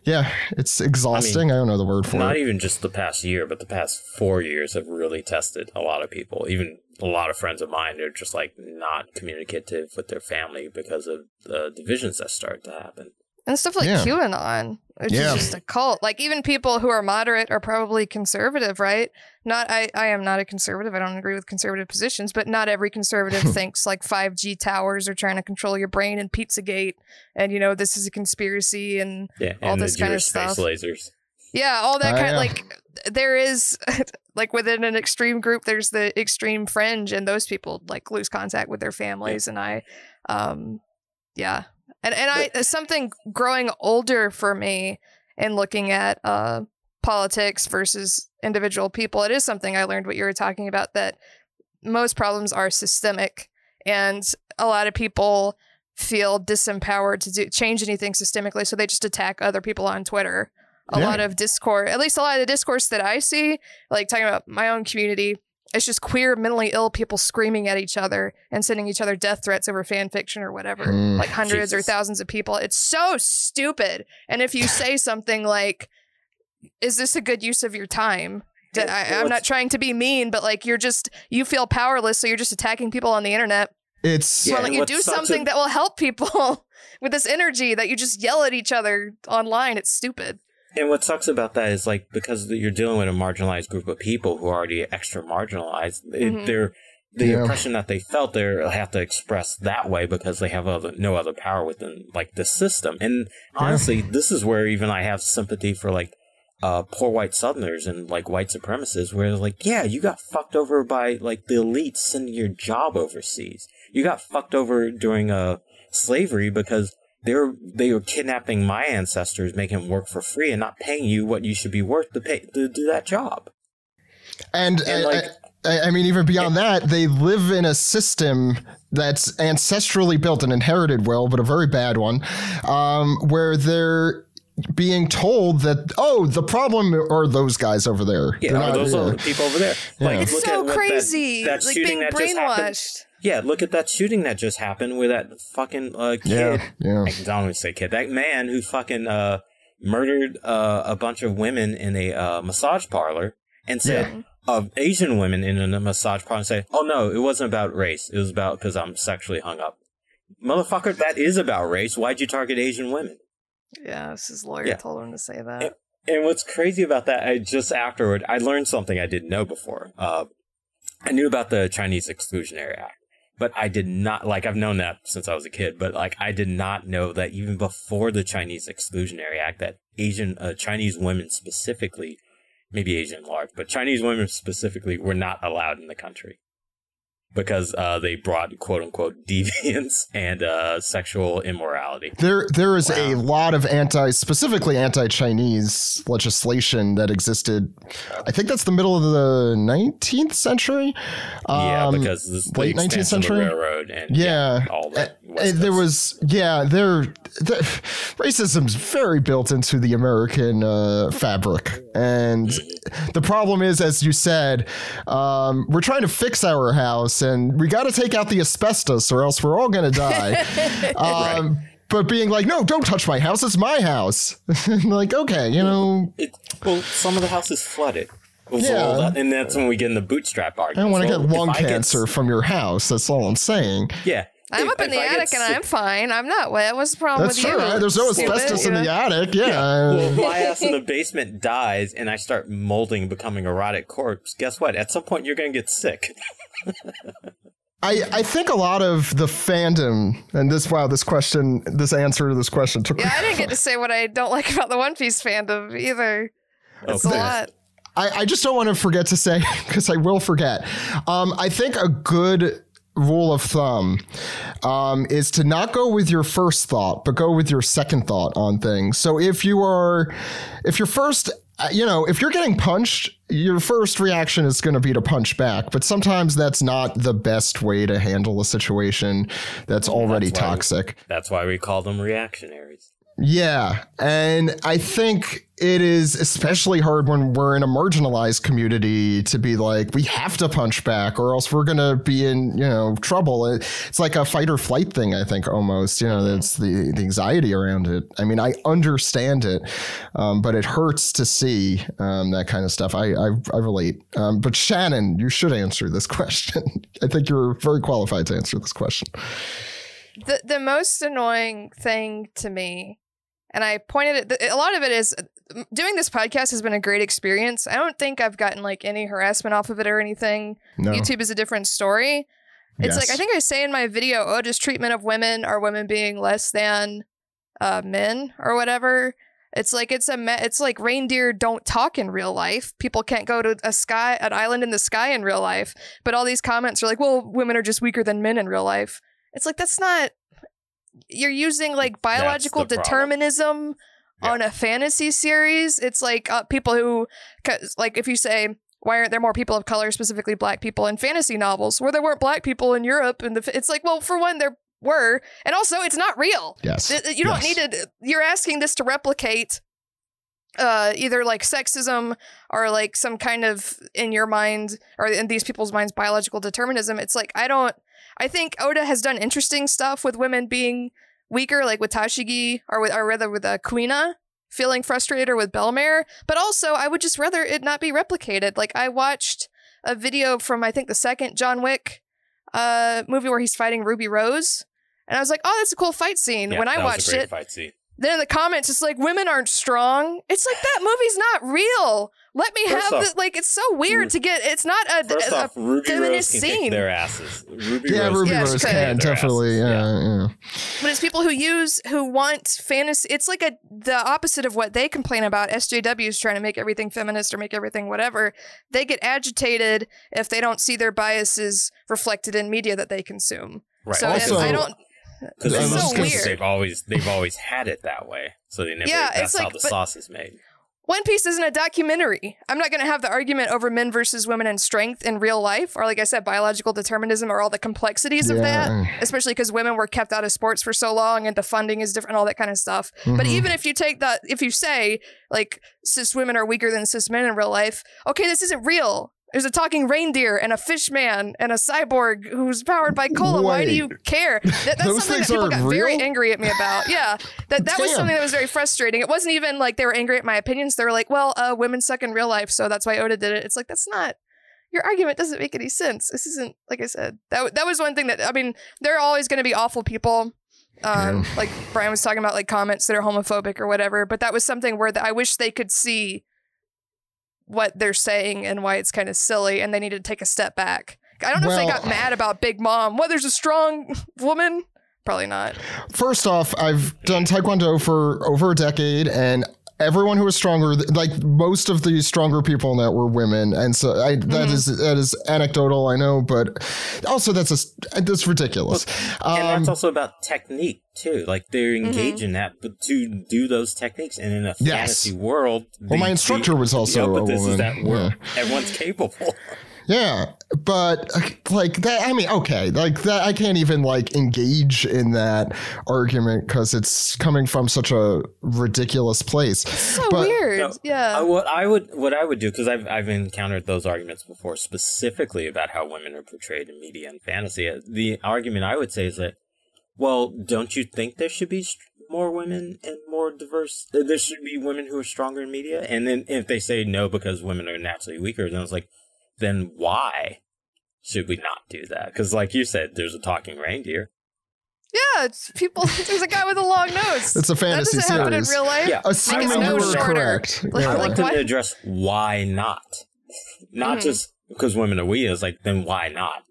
yeah, it's exhausting. I, don't know the word for Not it. Not even just the past year, but the past four years have really tested a lot of people. Even a lot of friends of mine are just like not communicative with their family because of the divisions that start to happen. And stuff like Yeah. QAnon, which Yeah. is just a cult. Like even people who are moderate are probably conservative, right? Not I, I am not a conservative. I don't agree with conservative positions, but not every conservative thinks like 5G towers are trying to control your brain and Pizzagate and you know this is a conspiracy and Yeah, All and this the kind of Jewish space stuff. lasers. yeah, all that Oh, kind yeah. like there is like within an extreme group there's the extreme fringe and those people like lose contact with their families and I um yeah. And and I something growing older for me and looking at uh politics versus individual people it is something I learned what you were talking about that most problems are systemic and a lot of people feel disempowered to do change anything systemically, so they just attack other people on Twitter. A Yeah. lot of discourse, at least a lot of the discourse that I see, like talking about my own community, it's just queer, mentally ill people screaming at each other and sending each other death threats over fan fiction or whatever, Mm. like hundreds or thousands of people. It's so stupid. And if you say something like, "Is this a good use of your time?" D- I, I'm not trying to be mean, but like you're just you feel powerless, so you're just attacking people on the internet. It's Yeah, Why you do something ab- that will help people with this energy that you just yell at each other online? It's stupid. And what sucks about that is like because you're dealing with a marginalized group of people who are already extra marginalized, it, Mhm. they're the Yeah. impression that they felt they have to express that way because they have other, no other power within like the system. And honestly, this is where even I have sympathy for like uh, poor white Southerners and like white supremacists, where they're like, yeah, you got fucked over by like the elites sending your job overseas. You got fucked over during uh, slavery because they were they were kidnapping my ancestors, making them work for free and not paying you what you should be worth to pay to do that job. and, And, I- like- I, I mean, even beyond that, they live in a system that's ancestrally built and inherited well, but a very bad one, um, where they're being told that oh, the problem are those guys over there. Yeah, They're are not- those yeah. other people over there? Like, It's so at what that- crazy, that like being that brainwashed. Yeah, look at that shooting that just happened with that fucking uh, kid. Yeah, yeah. I don't want to say kid. That man who fucking uh, murdered uh, a bunch of women in a uh, massage parlor and said of Asian women in a massage parlor and say, "Oh no, it wasn't about race. It was about because I'm sexually hung up." Motherfucker, that is about race. Why'd you target Asian women? Yeah, this his lawyer Yeah. told him to say that. It- And what's crazy about that, I just afterward, I learned something I didn't know before. Uh, I knew about the Chinese Exclusionary Act, but I did not, like, I've known that since I was a kid, but, like, I did not know that even before the Chinese Exclusionary Act, that Asian, uh, Chinese women specifically, maybe Asian large, but Chinese women specifically were not allowed in the country. Because uh, they brought quote unquote deviance and uh, sexual immorality. There, there is a lot of anti, specifically anti-Chinese legislation that existed. I think that's the middle of the 19th century. Yeah, Um, because this, late 19th expansion of the century? railroad and yeah, all that. Uh, there was, yeah, there, the, racism's very built into the American uh, fabric, and the problem is, as you said, um, we're trying to fix our house, and we got to take out the asbestos, or else we're all gonna die. um, But being like, no, don't touch my house. It's my house. like, okay, you know, It, well, some of the house is flooded. With Yeah. all that- and that's when we get in the bootstrap argument. I don't want to Well, get lung I get- cancer from your house. That's all I'm saying. yeah. I'm If- up in the I attic and I'm fine. I'm not wet. What's the problem That's with true. you? right? There's no Stupid, asbestos in the attic. Yeah. Well, if my ass in the basement dies and I start molding, becoming a rotted corpse, guess what? At some point, you're going to get sick. I, I think a lot of the fandom and this wow this question this answer to this question took Yeah, I didn't get to say what I don't like about the One Piece fandom either. It's a lot. I, I just don't want to forget to say because I will forget. Um, I think a good rule of thumb um, is to not go with your first thought, but go with your second thought on things. So if you are, if your first, uh, you know, if you're getting punched, your first reaction is going to be to punch back. But sometimes that's not the best way to handle a situation that's already That's we- toxic. That's why we call them reactionaries. Yeah. And I think it is especially hard when we're in a marginalized community to be like, we have to punch back or else we're going to be in, you know, trouble. It's like a fight or flight thing, I think, almost. You know, that's the, the anxiety around it. I mean, I understand it, um, but it hurts to see um, that kind of stuff. I, I, I relate. Um, but Shannon, you should answer this question. I think you're very qualified to answer this question. The the most annoying thing to me, and I pointed it. A lot of it is doing this podcast has been a great experience. I don't think I've gotten like any harassment off of it or anything. No. YouTube is a different story. It's like I think I say in my video, oh, just treatment of women are women being less than uh, men or whatever. It's like it's a me- it's like reindeer don't talk in real life. People can't go to a sky an island in the sky in real life. But all these comments are like, well, women are just weaker than men in real life. It's like that's not. You're using like biological determinism Yeah. on a fantasy series. It's like uh, people who, 'cause, like, if you say why aren't there more people of color, specifically black people, in fantasy novels where there weren't black people in Europe, and the, it's like, well, for one, they're were. And also, it's not real. Yes. You don't Yes. need to. You're asking this to replicate uh, either like sexism or like some kind of in your mind or in these people's minds biological determinism. It's like I don't. I think Oda has done interesting stuff with women being weaker, like with Tashigi or with or rather with uh, Kuina feeling frustrated or with Bellemere. But also, I would just rather it not be replicated. Like I watched a video from I think the second John Wick uh movie where he's fighting Ruby Rose. And I was like, oh, that's a cool fight scene. Yeah, when I that was a watched it, fight scene. Then in the comments, it's like women aren't strong. It's like that movie's not real. Let me First have off- the like. It's so weird mm. to get. It's not a, First a- a- off, Ruby Rose feminist can scene. kick their asses. Ruby Yeah, Rose Ruby Yeah, Rose she can definitely. asses. Yeah, yeah. but it's people who use who want fantasy. It's like a the opposite of what they complain about. SJWs trying to make everything feminist or make everything whatever. They get agitated if they don't see their biases reflected in media that they consume. Right. So Also- if I don't. Because It's so most cases, weird. they've always they've always had it that way. So they never. Yeah, that's it's how like- the but- sauce is made. One Piece isn't a documentary. I'm not going to have the argument over men versus women and strength in real life, or like I said, biological determinism, or all the complexities of that. Especially because women were kept out of sports for so long, and the funding is different, all that kind of stuff. But Mhm. even if you take that, if you say like cis women are weaker than cis men in real life, okay, this isn't real. There's a talking reindeer and a fish man and a cyborg who's powered by cola. Why do you care? That, that's Those something that people got very angry at me about. Yeah, that that was something that was very frustrating. It wasn't even like they were angry at my opinions. They were like, "Well, uh, women suck in real life, so that's why Oda did it." It's like that's not your argument. Doesn't make any sense. This isn't like I said. That that was one thing that I mean. There are always going to be awful people. Um, like Bryan was talking about, like comments that are homophobic or whatever. But that was something where the, I wish they could see what they're saying and why it's kind of silly, and they needed to take a step back. I don't know if they got mad about Big Mom. Well, there's a strong woman. Probably not. First off, I've done Taekwondo for over a decade, and everyone who was stronger, like most of the stronger people in that were women, and so I, that Mhm. is that is anecdotal, I know, but also that's a that's ridiculous. and Um, that's also about technique too. Like they're Mm-hmm. engaged in that, but to do those techniques, and in a Yes. fantasy world. Well, my instructor was also yeah, but a this woman, is that yeah. Everyone's capable. Yeah, but like that. I mean, okay, like that. I can't even like engage in that argument because it's coming from such a ridiculous place. So But- weird. No, yeah. Uh, what I would what I would do because I've I've encountered those arguments before, specifically about how women are portrayed in media and fantasy. Uh, The argument I would say is that, well, don't you think there should be st- more women and more diverse? uh, There should be women who are stronger in media, and then if they say no because women are naturally weaker, then it's like, then why should we not do that? Because like you said, there's a talking reindeer. Yeah, it's people. There's a guy with a long nose. It's a fantasy that doesn't happen in series. real life. Yeah. Assuming his you nose were shorter. correct. Like- Yeah. I want them to address why not, not Mhm. just because women are weird. It's like then why not?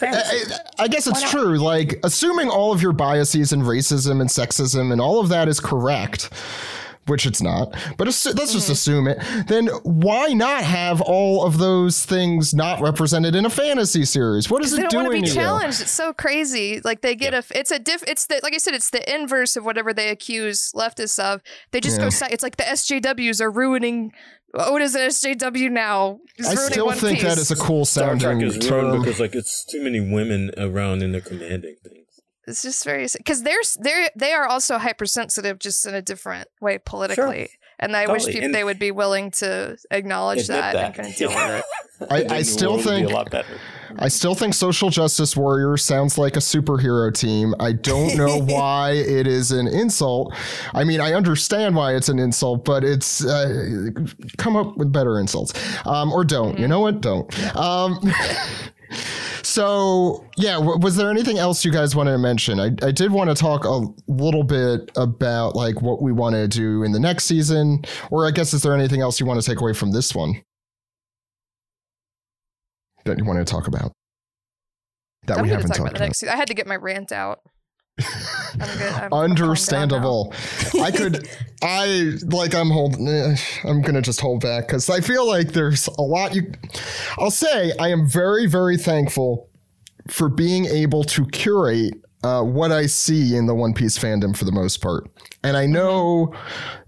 I, I guess it's true. Like, assuming all of your biases and racism and sexism and all of that is correct, which it's not, but assu- let's just Mm-hmm. assume it, then why not have all of those things not represented in a fantasy series? What is they it don't want to be to you? challenged. It's so crazy. Like they get a. It's a diff. It's the like I said. It's the inverse of whatever they accuse leftists of. They just Yeah. go. si- It's like the SJWs are ruining. Oda's an SJW now. He's I ruining still One think Piece. that is a cool Star Trek sounding is term. ruined because like it's too many women around and they're commanding things. It's just very because they're they're they are also hypersensitive, just in a different way politically. And I wish people And- they would be willing to acknowledge Admit that, and kind of deal with it. I, I still world be think a lot better. I still think Social Justice Warrior sounds like a superhero team. I don't know why it is an insult. I mean, I understand why it's an insult, but it's uh, come up with better insults, um, or don't. You know what? Don't. Um, so yeah, w- was there anything else you guys wanted to mention? I, I did want to talk a little bit about like what we want to do in the next season, or I guess is there anything else you want to take away from this one that you want to talk about? That I'm we haven't talk about talked the next. I had to get my rant out. I'm good. I'm- I'm calmed down now. Understandable. I could, I like, I'm holding, eh, I'm to just hold back because I feel like there's a lot you, I'll say I am very, very thankful for being able to curate uh, what I see in the One Piece fandom for the most part. And I know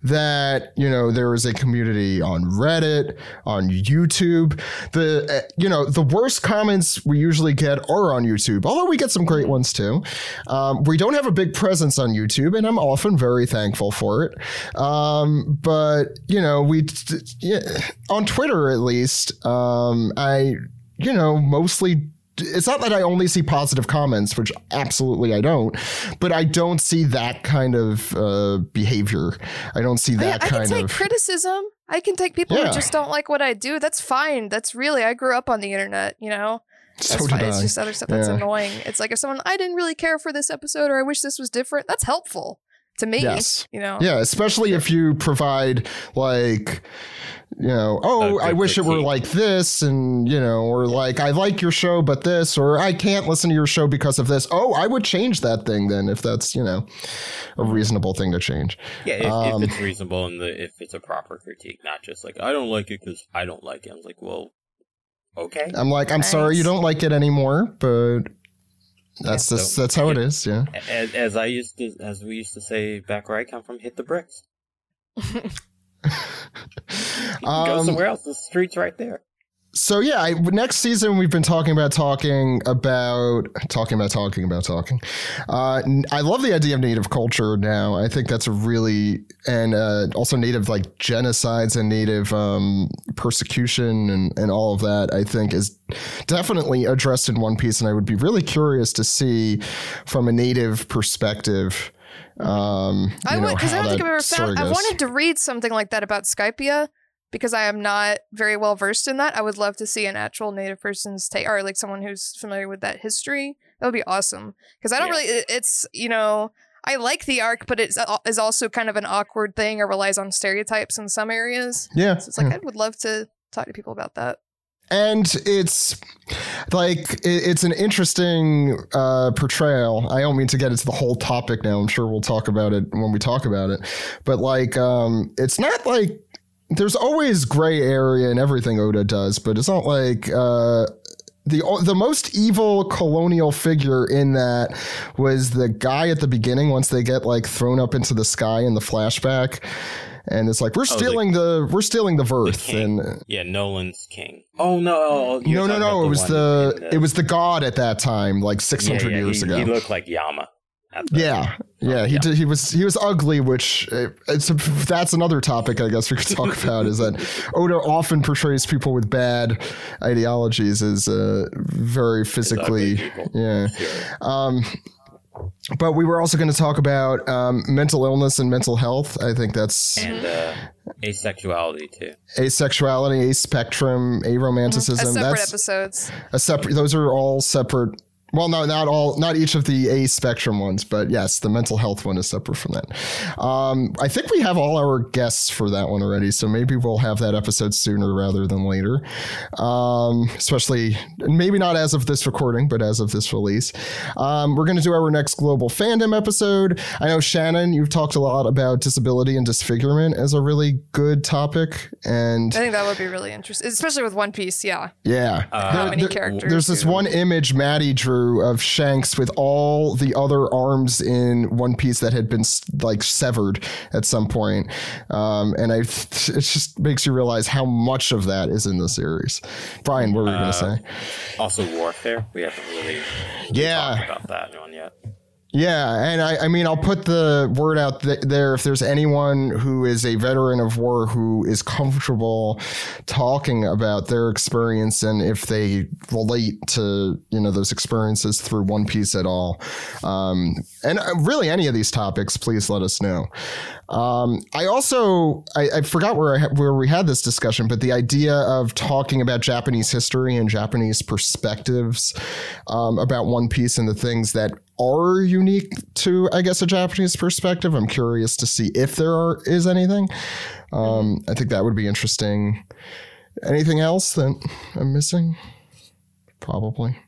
that, you know, there is a community on Reddit, on YouTube. The, uh, you know, the worst comments we usually get are on YouTube, although we get some great ones too. Um, we don't have a big presence on YouTube, and I'm often very thankful for it. Um, but, you know, we, yeah, on Twitter at least, um, I, you know, mostly it's not that I only see positive comments, which absolutely I don't, but I don't see that kind of uh, behavior. I don't see that I, I kind can take of. criticism. I can take people Yeah. who just don't like what I do. That's fine. That's really I grew up on the internet, you know. That's so fine. It's just other stuff that's annoying. It's like if someone I didn't really care for this episode or I wish this was different. That's helpful to me. Yes. You know. Yeah, especially if you provide like, you know, oh, A I good wish it were critique. like this, and you know, or like I like your show, but this, or I can't listen to your show because of this. Oh, I would change that thing then if that's you know a reasonable thing to change. Yeah, if, Um, if it's reasonable and the, if it's a proper critique, not just like I don't like it because I don't like it. I was like, well, okay. I'm like, I'm sorry you don't like it anymore, but that's Yeah, so- that's how it is. Yeah. As, as I used to, as we used to say back where I come from, hit the bricks. Go Um, somewhere else. The street's right there. So yeah, I, next season we've been talking about talking about talking about talking about talking. Uh, I love the idea of native culture now. I think that's a really and uh, also native like genocides and native um, persecution and and all of that. I think is definitely addressed in One Piece, and I would be really curious to see from a native perspective. Um, I would because I don't think I've ever found. I wanted to read something like that about Skypiea because I am not very well versed in that. I would love to see an actual native person's take, or like someone who's familiar with that history. That would be awesome because I don't Yeah. really. it- It's you know. I like the arc, but it's also kind of an awkward thing or relies on stereotypes in some areas. yeah, So it's like I would love to talk to people about that. and it's like it's an interesting uh, portrayal. I don't mean to get into the whole topic now. I'm sure we'll talk about it when we talk about it. But like, um, it's not like there's always gray area in everything Oda does, but it's not like. Uh, the, the most evil colonial figure in that was the guy at the beginning once they get like thrown up into the sky in the flashback and it's like we're Oh, the- stealing the, we're stealing the Vearth king. and Yeah, Nolan's king. Oh no! oh, no, no, no. It was one the, it was the god at that time, like six hundred Yeah, yeah, years he, ago. He looked like Yama. At the- yeah, yeah. He yeah. did. He was he was ugly, which uh, it's a, that's another topic I guess we could talk about. Is that Oda often portrays people with bad ideologies as uh, very physically, yeah. Sure. Um, but we were also going to talk about um, mental illness and mental health. I think that's And uh, asexuality too. asexuality, ace spectrum, aromanticism. As separate that's episodes. a separate those are all separate well no not all not each of the ace spectrum ones but yes the mental health one is separate from that um, i think we have all our guests for that one already so maybe we'll have that episode sooner rather than later um, especially maybe not as of this recording but as of this release um, we're going to do our next global fandom episode i know shannon you've talked a lot about disability and disfigurement as a really good topic and I think that would be really interesting, especially with One Piece. Yeah. yeah. Uh, How There- many there- characters There's this one image Maddie drew of Shanks with all the other arms in One Piece that had been like severed at some point. Um, and I, it just makes you realize how much of that is in the series. Bryan, what were you going to Uh, say? Also, warfare. We haven't really Yeah. talked about that. Yeah, and I, I mean, I'll put the word out th- there if there's anyone who is a veteran of war who is comfortable talking about their experience and if they relate to you know those experiences through One Piece at all, um, and uh, really any of these topics, please let us know. Um, I also I, I forgot where I where we had this discussion, but the idea of talking about Japanese history and Japanese perspectives um, about One Piece and the things that are unique to, I guess, a Japanese perspective. I'm curious to see if there are, is anything. Um, I think that would be interesting. Anything else that I'm missing? Probably.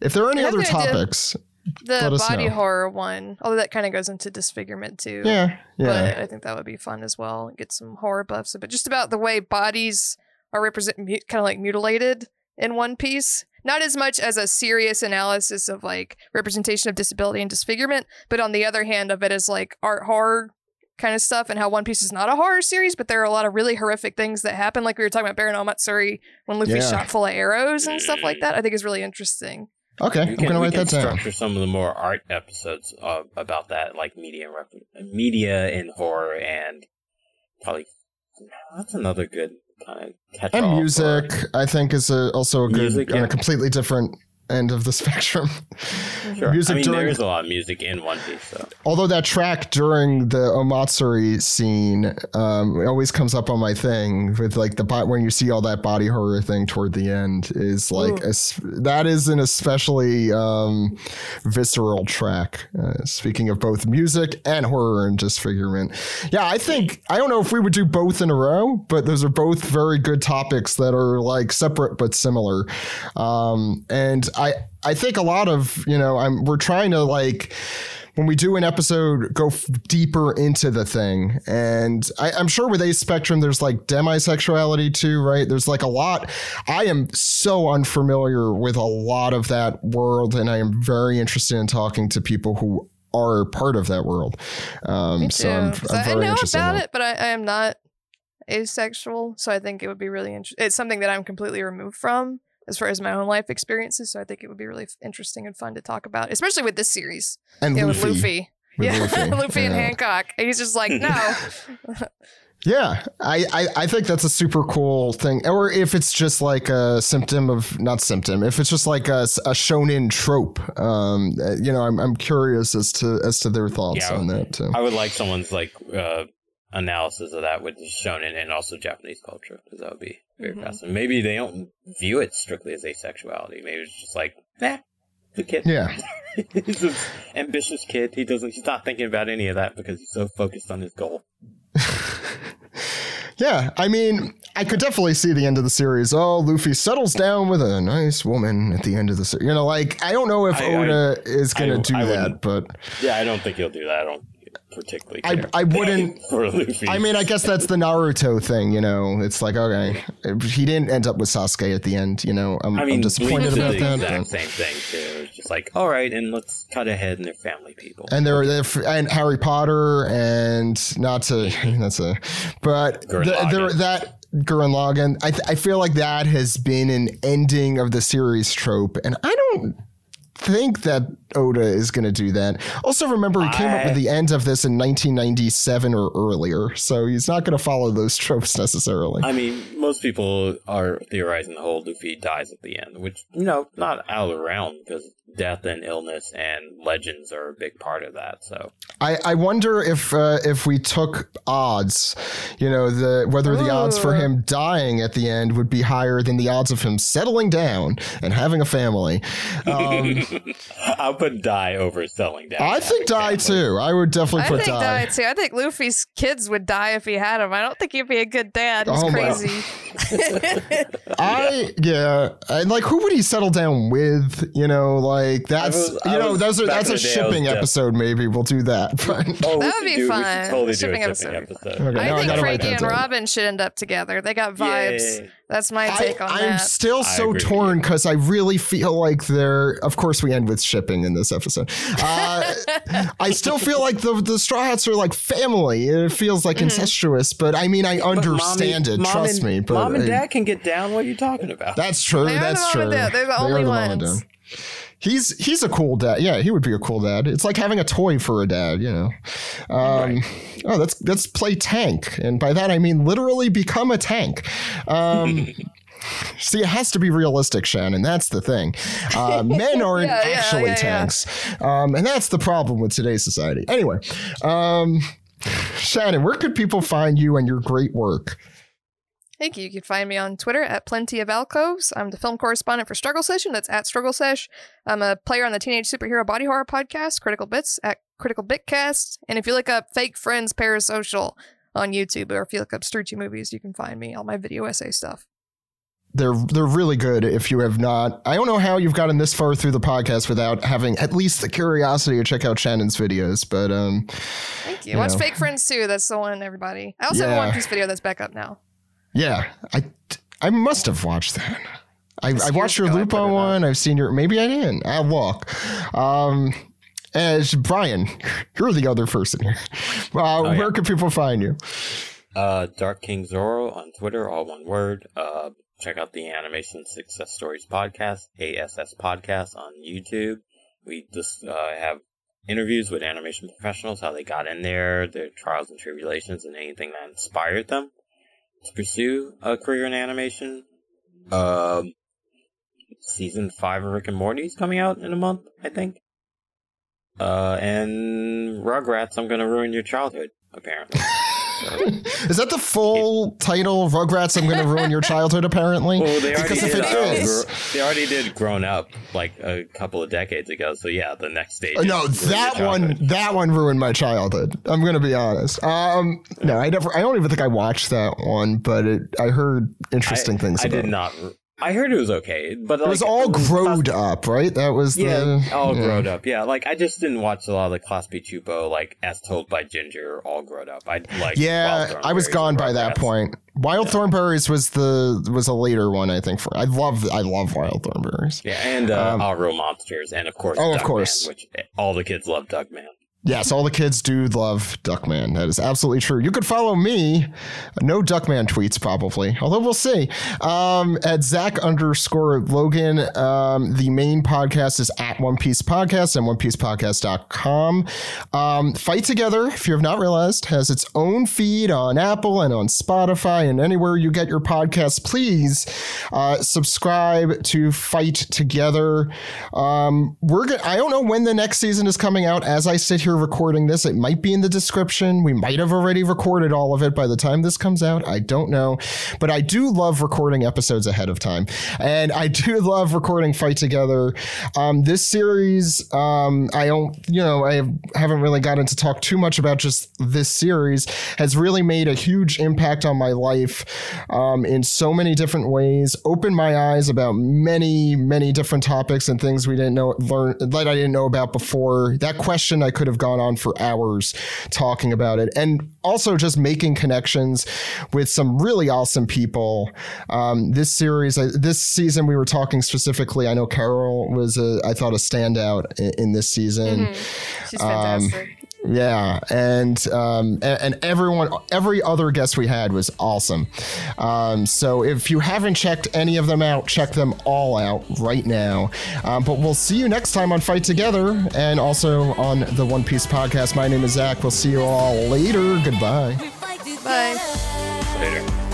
If there are any other topics, The Let us body know. horror one, although that kind of goes into disfigurement too. yeah, yeah. But I think that would be fun as well. Get some horror buffs, but just about the way bodies are represent, kind of like mutilated in One Piece. Not as much as a serious analysis of like representation of disability and disfigurement, but on the other hand of it as like art horror kind of stuff and how One Piece is not a horror series, but there are a lot of really horrific things that happen. Like we were talking about Baron Omatsuri when Luffy's Yeah. shot full of arrows and stuff like that. I think is really interesting. Okay, We I'm gonna we write can that down. Structure some of the more art episodes uh, about that, like media, rep- media in horror, and probably that's another good kind of catch. And music, I think, is a, also a good Music, on yeah. a completely different end of the spectrum. Sure. music I mean, during- there is a lot of music in One Piece, so Although that track during the Omatsuri scene um, it always comes up on my thing with like the bo- when you see all that body horror thing toward the end is like a s that is an especially um, visceral track. Uh, speaking of both music and horror and disfigurement, yeah, I think I don't know if we would do both in a row, but those are both very good topics that are like separate but similar. Um, and I I think a lot of you know I'm we're trying to like when we do an episode go f- deeper into the thing. And I, i'm sure with ace spectrum there's like demisexuality too right? There's like a lot. I am so unfamiliar with a lot of that world and i am very interested in talking to people who are part of that world. Um so i'm, I'm I, I know interested about it, but I, I am not asexual, so I think it would be really interesting. It's something that I'm completely removed from as far as my own life experiences. So I think it would be really f- interesting and fun to talk about, especially with this series. and Yeah, Luffy. with Luffy. With yeah, Luffy, Luffy, and. Hancock. And he's just like, no. Yeah, I, I, I think that's a super cool thing. Or if it's just like a symptom of not symptom, if it's just like a, s- a shonen trope, um, uh, you know, I'm, I'm curious as to as to their thoughts Yeah, on that too. I would like someone's like uh, analysis of that with shonen and also Japanese culture because that would be very Mhm. fascinating. Maybe they don't view it strictly as asexuality. Maybe it's just like, eh, the kid. Yeah, he's an ambitious kid. He doesn't. He's not thinking about any of that because he's so focused on his goal. yeah. I mean, I could definitely see the end of the series. Oh, Luffy settles down with a nice woman at the end of the series. You know, like I don't know if I- I- Oda is gonna do I that, but Yeah, I don't think he'll do that. I don't particularly. I I wouldn't. I mean, I guess that's the Naruto thing, you know. It's like, okay, he didn't end up with Sasuke at the end, you know. I'm, I I'm mean, disappointed did about the that. exact same thing too. It's just like, all right, and let's cut ahead, and they're family people. and there, there, and Harry Potter, and not to that's a, but the, there that Gurren Lagann, I, th- I feel like that has been an ending of the series trope, and I don't think that Oda is going to do that. Also, remember he came up with the end of this in 1997 or earlier, so he's not going to follow those tropes necessarily. I mean, most people are theorizing the whole Luffy dies at the end, which you know, not out of the realm because death and illness and legends are a big part of that. So I, I wonder if uh, if we took odds, you know, the whether the odds for him dying at the end would be higher than the odds of him settling down and having a family. Um, I'll put die over selling down. I think die too. I would definitely I put think die. die too. I think Luffy's kids would die if he had him. I don't think he'd be a good dad. He's Oh my- crazy. I yeah, and like who would he settle down with? You know, like that's was- you know those are that's a the day, I was shipping episode. Maybe we'll do that. Oh, That would be do- fun. totally The shipping episode shipping would be episode. Okay, I now I think gotta Franky and down. Robin should end up together. They got vibes. Yay. That's my take on that. I'm that. still I so agree with torn because I really feel like they're. Of course, we end with shipping in this episode. Uh, I still feel like the the Straw Hats are like family. It feels like Mm-hmm. incestuous, but I mean, I But mommy- understand it. mom Trust and- me. But mom and I- dad can get down. What are you talking about? that's true. They are the that's true. and dad. They're the only mom and ones. He's he's a cool dad. Yeah, he would be a cool dad. It's like having a toy for a dad. You know. Um, Oh, let's let's play tank, and by that I mean literally become a tank. Um, See, it has to be realistic, Shannon. That's the thing. Uh, men aren't yeah, actually yeah, yeah. tanks, um, and that's the problem with today's society. Anyway, um, Shannon, where could people find you and your great work? Thank you. You can find me on Twitter at Plenty of Alcoves. I'm the film correspondent for Struggle Session. That's at Struggle Sesh. I'm a player on the Teenage Superhero Body Horror podcast, Critical Bits, at Critical Bitcast. And if you look up Fake Friends Parasocial on YouTube, or if you look up Strucci Movies, you can find me all my video essay stuff. They're they're really good. If you have not, I don't know how you've gotten this far through the podcast without having at least the curiosity to check out Shannon's videos. But um, Thank you. You Watch know. Fake Friends too. That's the one, everybody. I also have a One Piece video that's back up now. Yeah, I I must have watched that. I, I watched your Lupin one. I've seen your. Maybe I didn't. I'll look. Um, as Bryan, you're the other person here. Uh, oh, where yeah. can people find you? Uh, Dark King Zoro on Twitter, all one word. Uh, check out the Animation Success Stories podcast, ASS podcast on YouTube. We just uh, have interviews with animation professionals, how they got in there, their trials and tribulations, and anything that inspired them to pursue a career in animation. Um, season five of Rick and Morty is coming out in a month, I think. Uh, and Rugrats, I'm gonna ruin your childhood, apparently. Is that the full title? Rugrats, I'm going to ruin your childhood. Apparently, well, they already did. Uh, they already did Grown Up like a couple of decades ago. So yeah, the next stage. No, that one, that one ruined my childhood. I'm going to be honest. Um, no, I never. I don't even think I watched that one, but it, I heard interesting I, things. I did it. not I heard it was okay, but it was all growed up, right? That was yeah, the, all yeah. growed up. Yeah, like I just didn't watch a lot of the Klasky Csupo, like as told by Ginger, all growed up. I like yeah, I was gone by that point. Wild yeah. Thornberrys was the was a later one, I think. For I love I love Wild Thornberrys. Yeah, and uh, um, All Real Monsters, and of course, oh, Duck of course, Man, which all the kids love Duckman. Yes, all the kids do love Duckman. That is absolutely true. You could follow me. No Duckman tweets, probably, although we'll see. Um, at Zach underscore Logan. Um, the main podcast is at One Piece Podcast and OnePiecePodcast.com. Um, Fight Together, if you have not realized, has its own feed on Apple and on Spotify and anywhere you get your podcasts. Please uh, subscribe to Fight Together. Um, we're go- I don't know when the next season is coming out. As I sit here recording this. It might be in the description. We might have already recorded all of it by the time this comes out. I don't know. But I do love recording episodes ahead of time. And I do love recording Fight Together. Um, this series, um, I don't, you know, I haven't really gotten to talk too much about just this series, has really made a huge impact on my life um, in so many different ways, opened my eyes about many, many different topics and things we didn't know, learn that I didn't know about before. That question I could have gone on for hours talking about it. And also just making connections with some really awesome people. Um, this series, this season, we were talking specifically. I know Carol was, a, I thought, a standout in, in this season. Mm-hmm. She's fantastic. Um, yeah, and um, and everyone, every other guest we had was awesome. Um, so if you haven't checked any of them out, check them all out right now. Um, but we'll see you next time on Fight Together, and also on the One Piece podcast. My name is Zach. We'll see you all later. Goodbye. Bye. Later.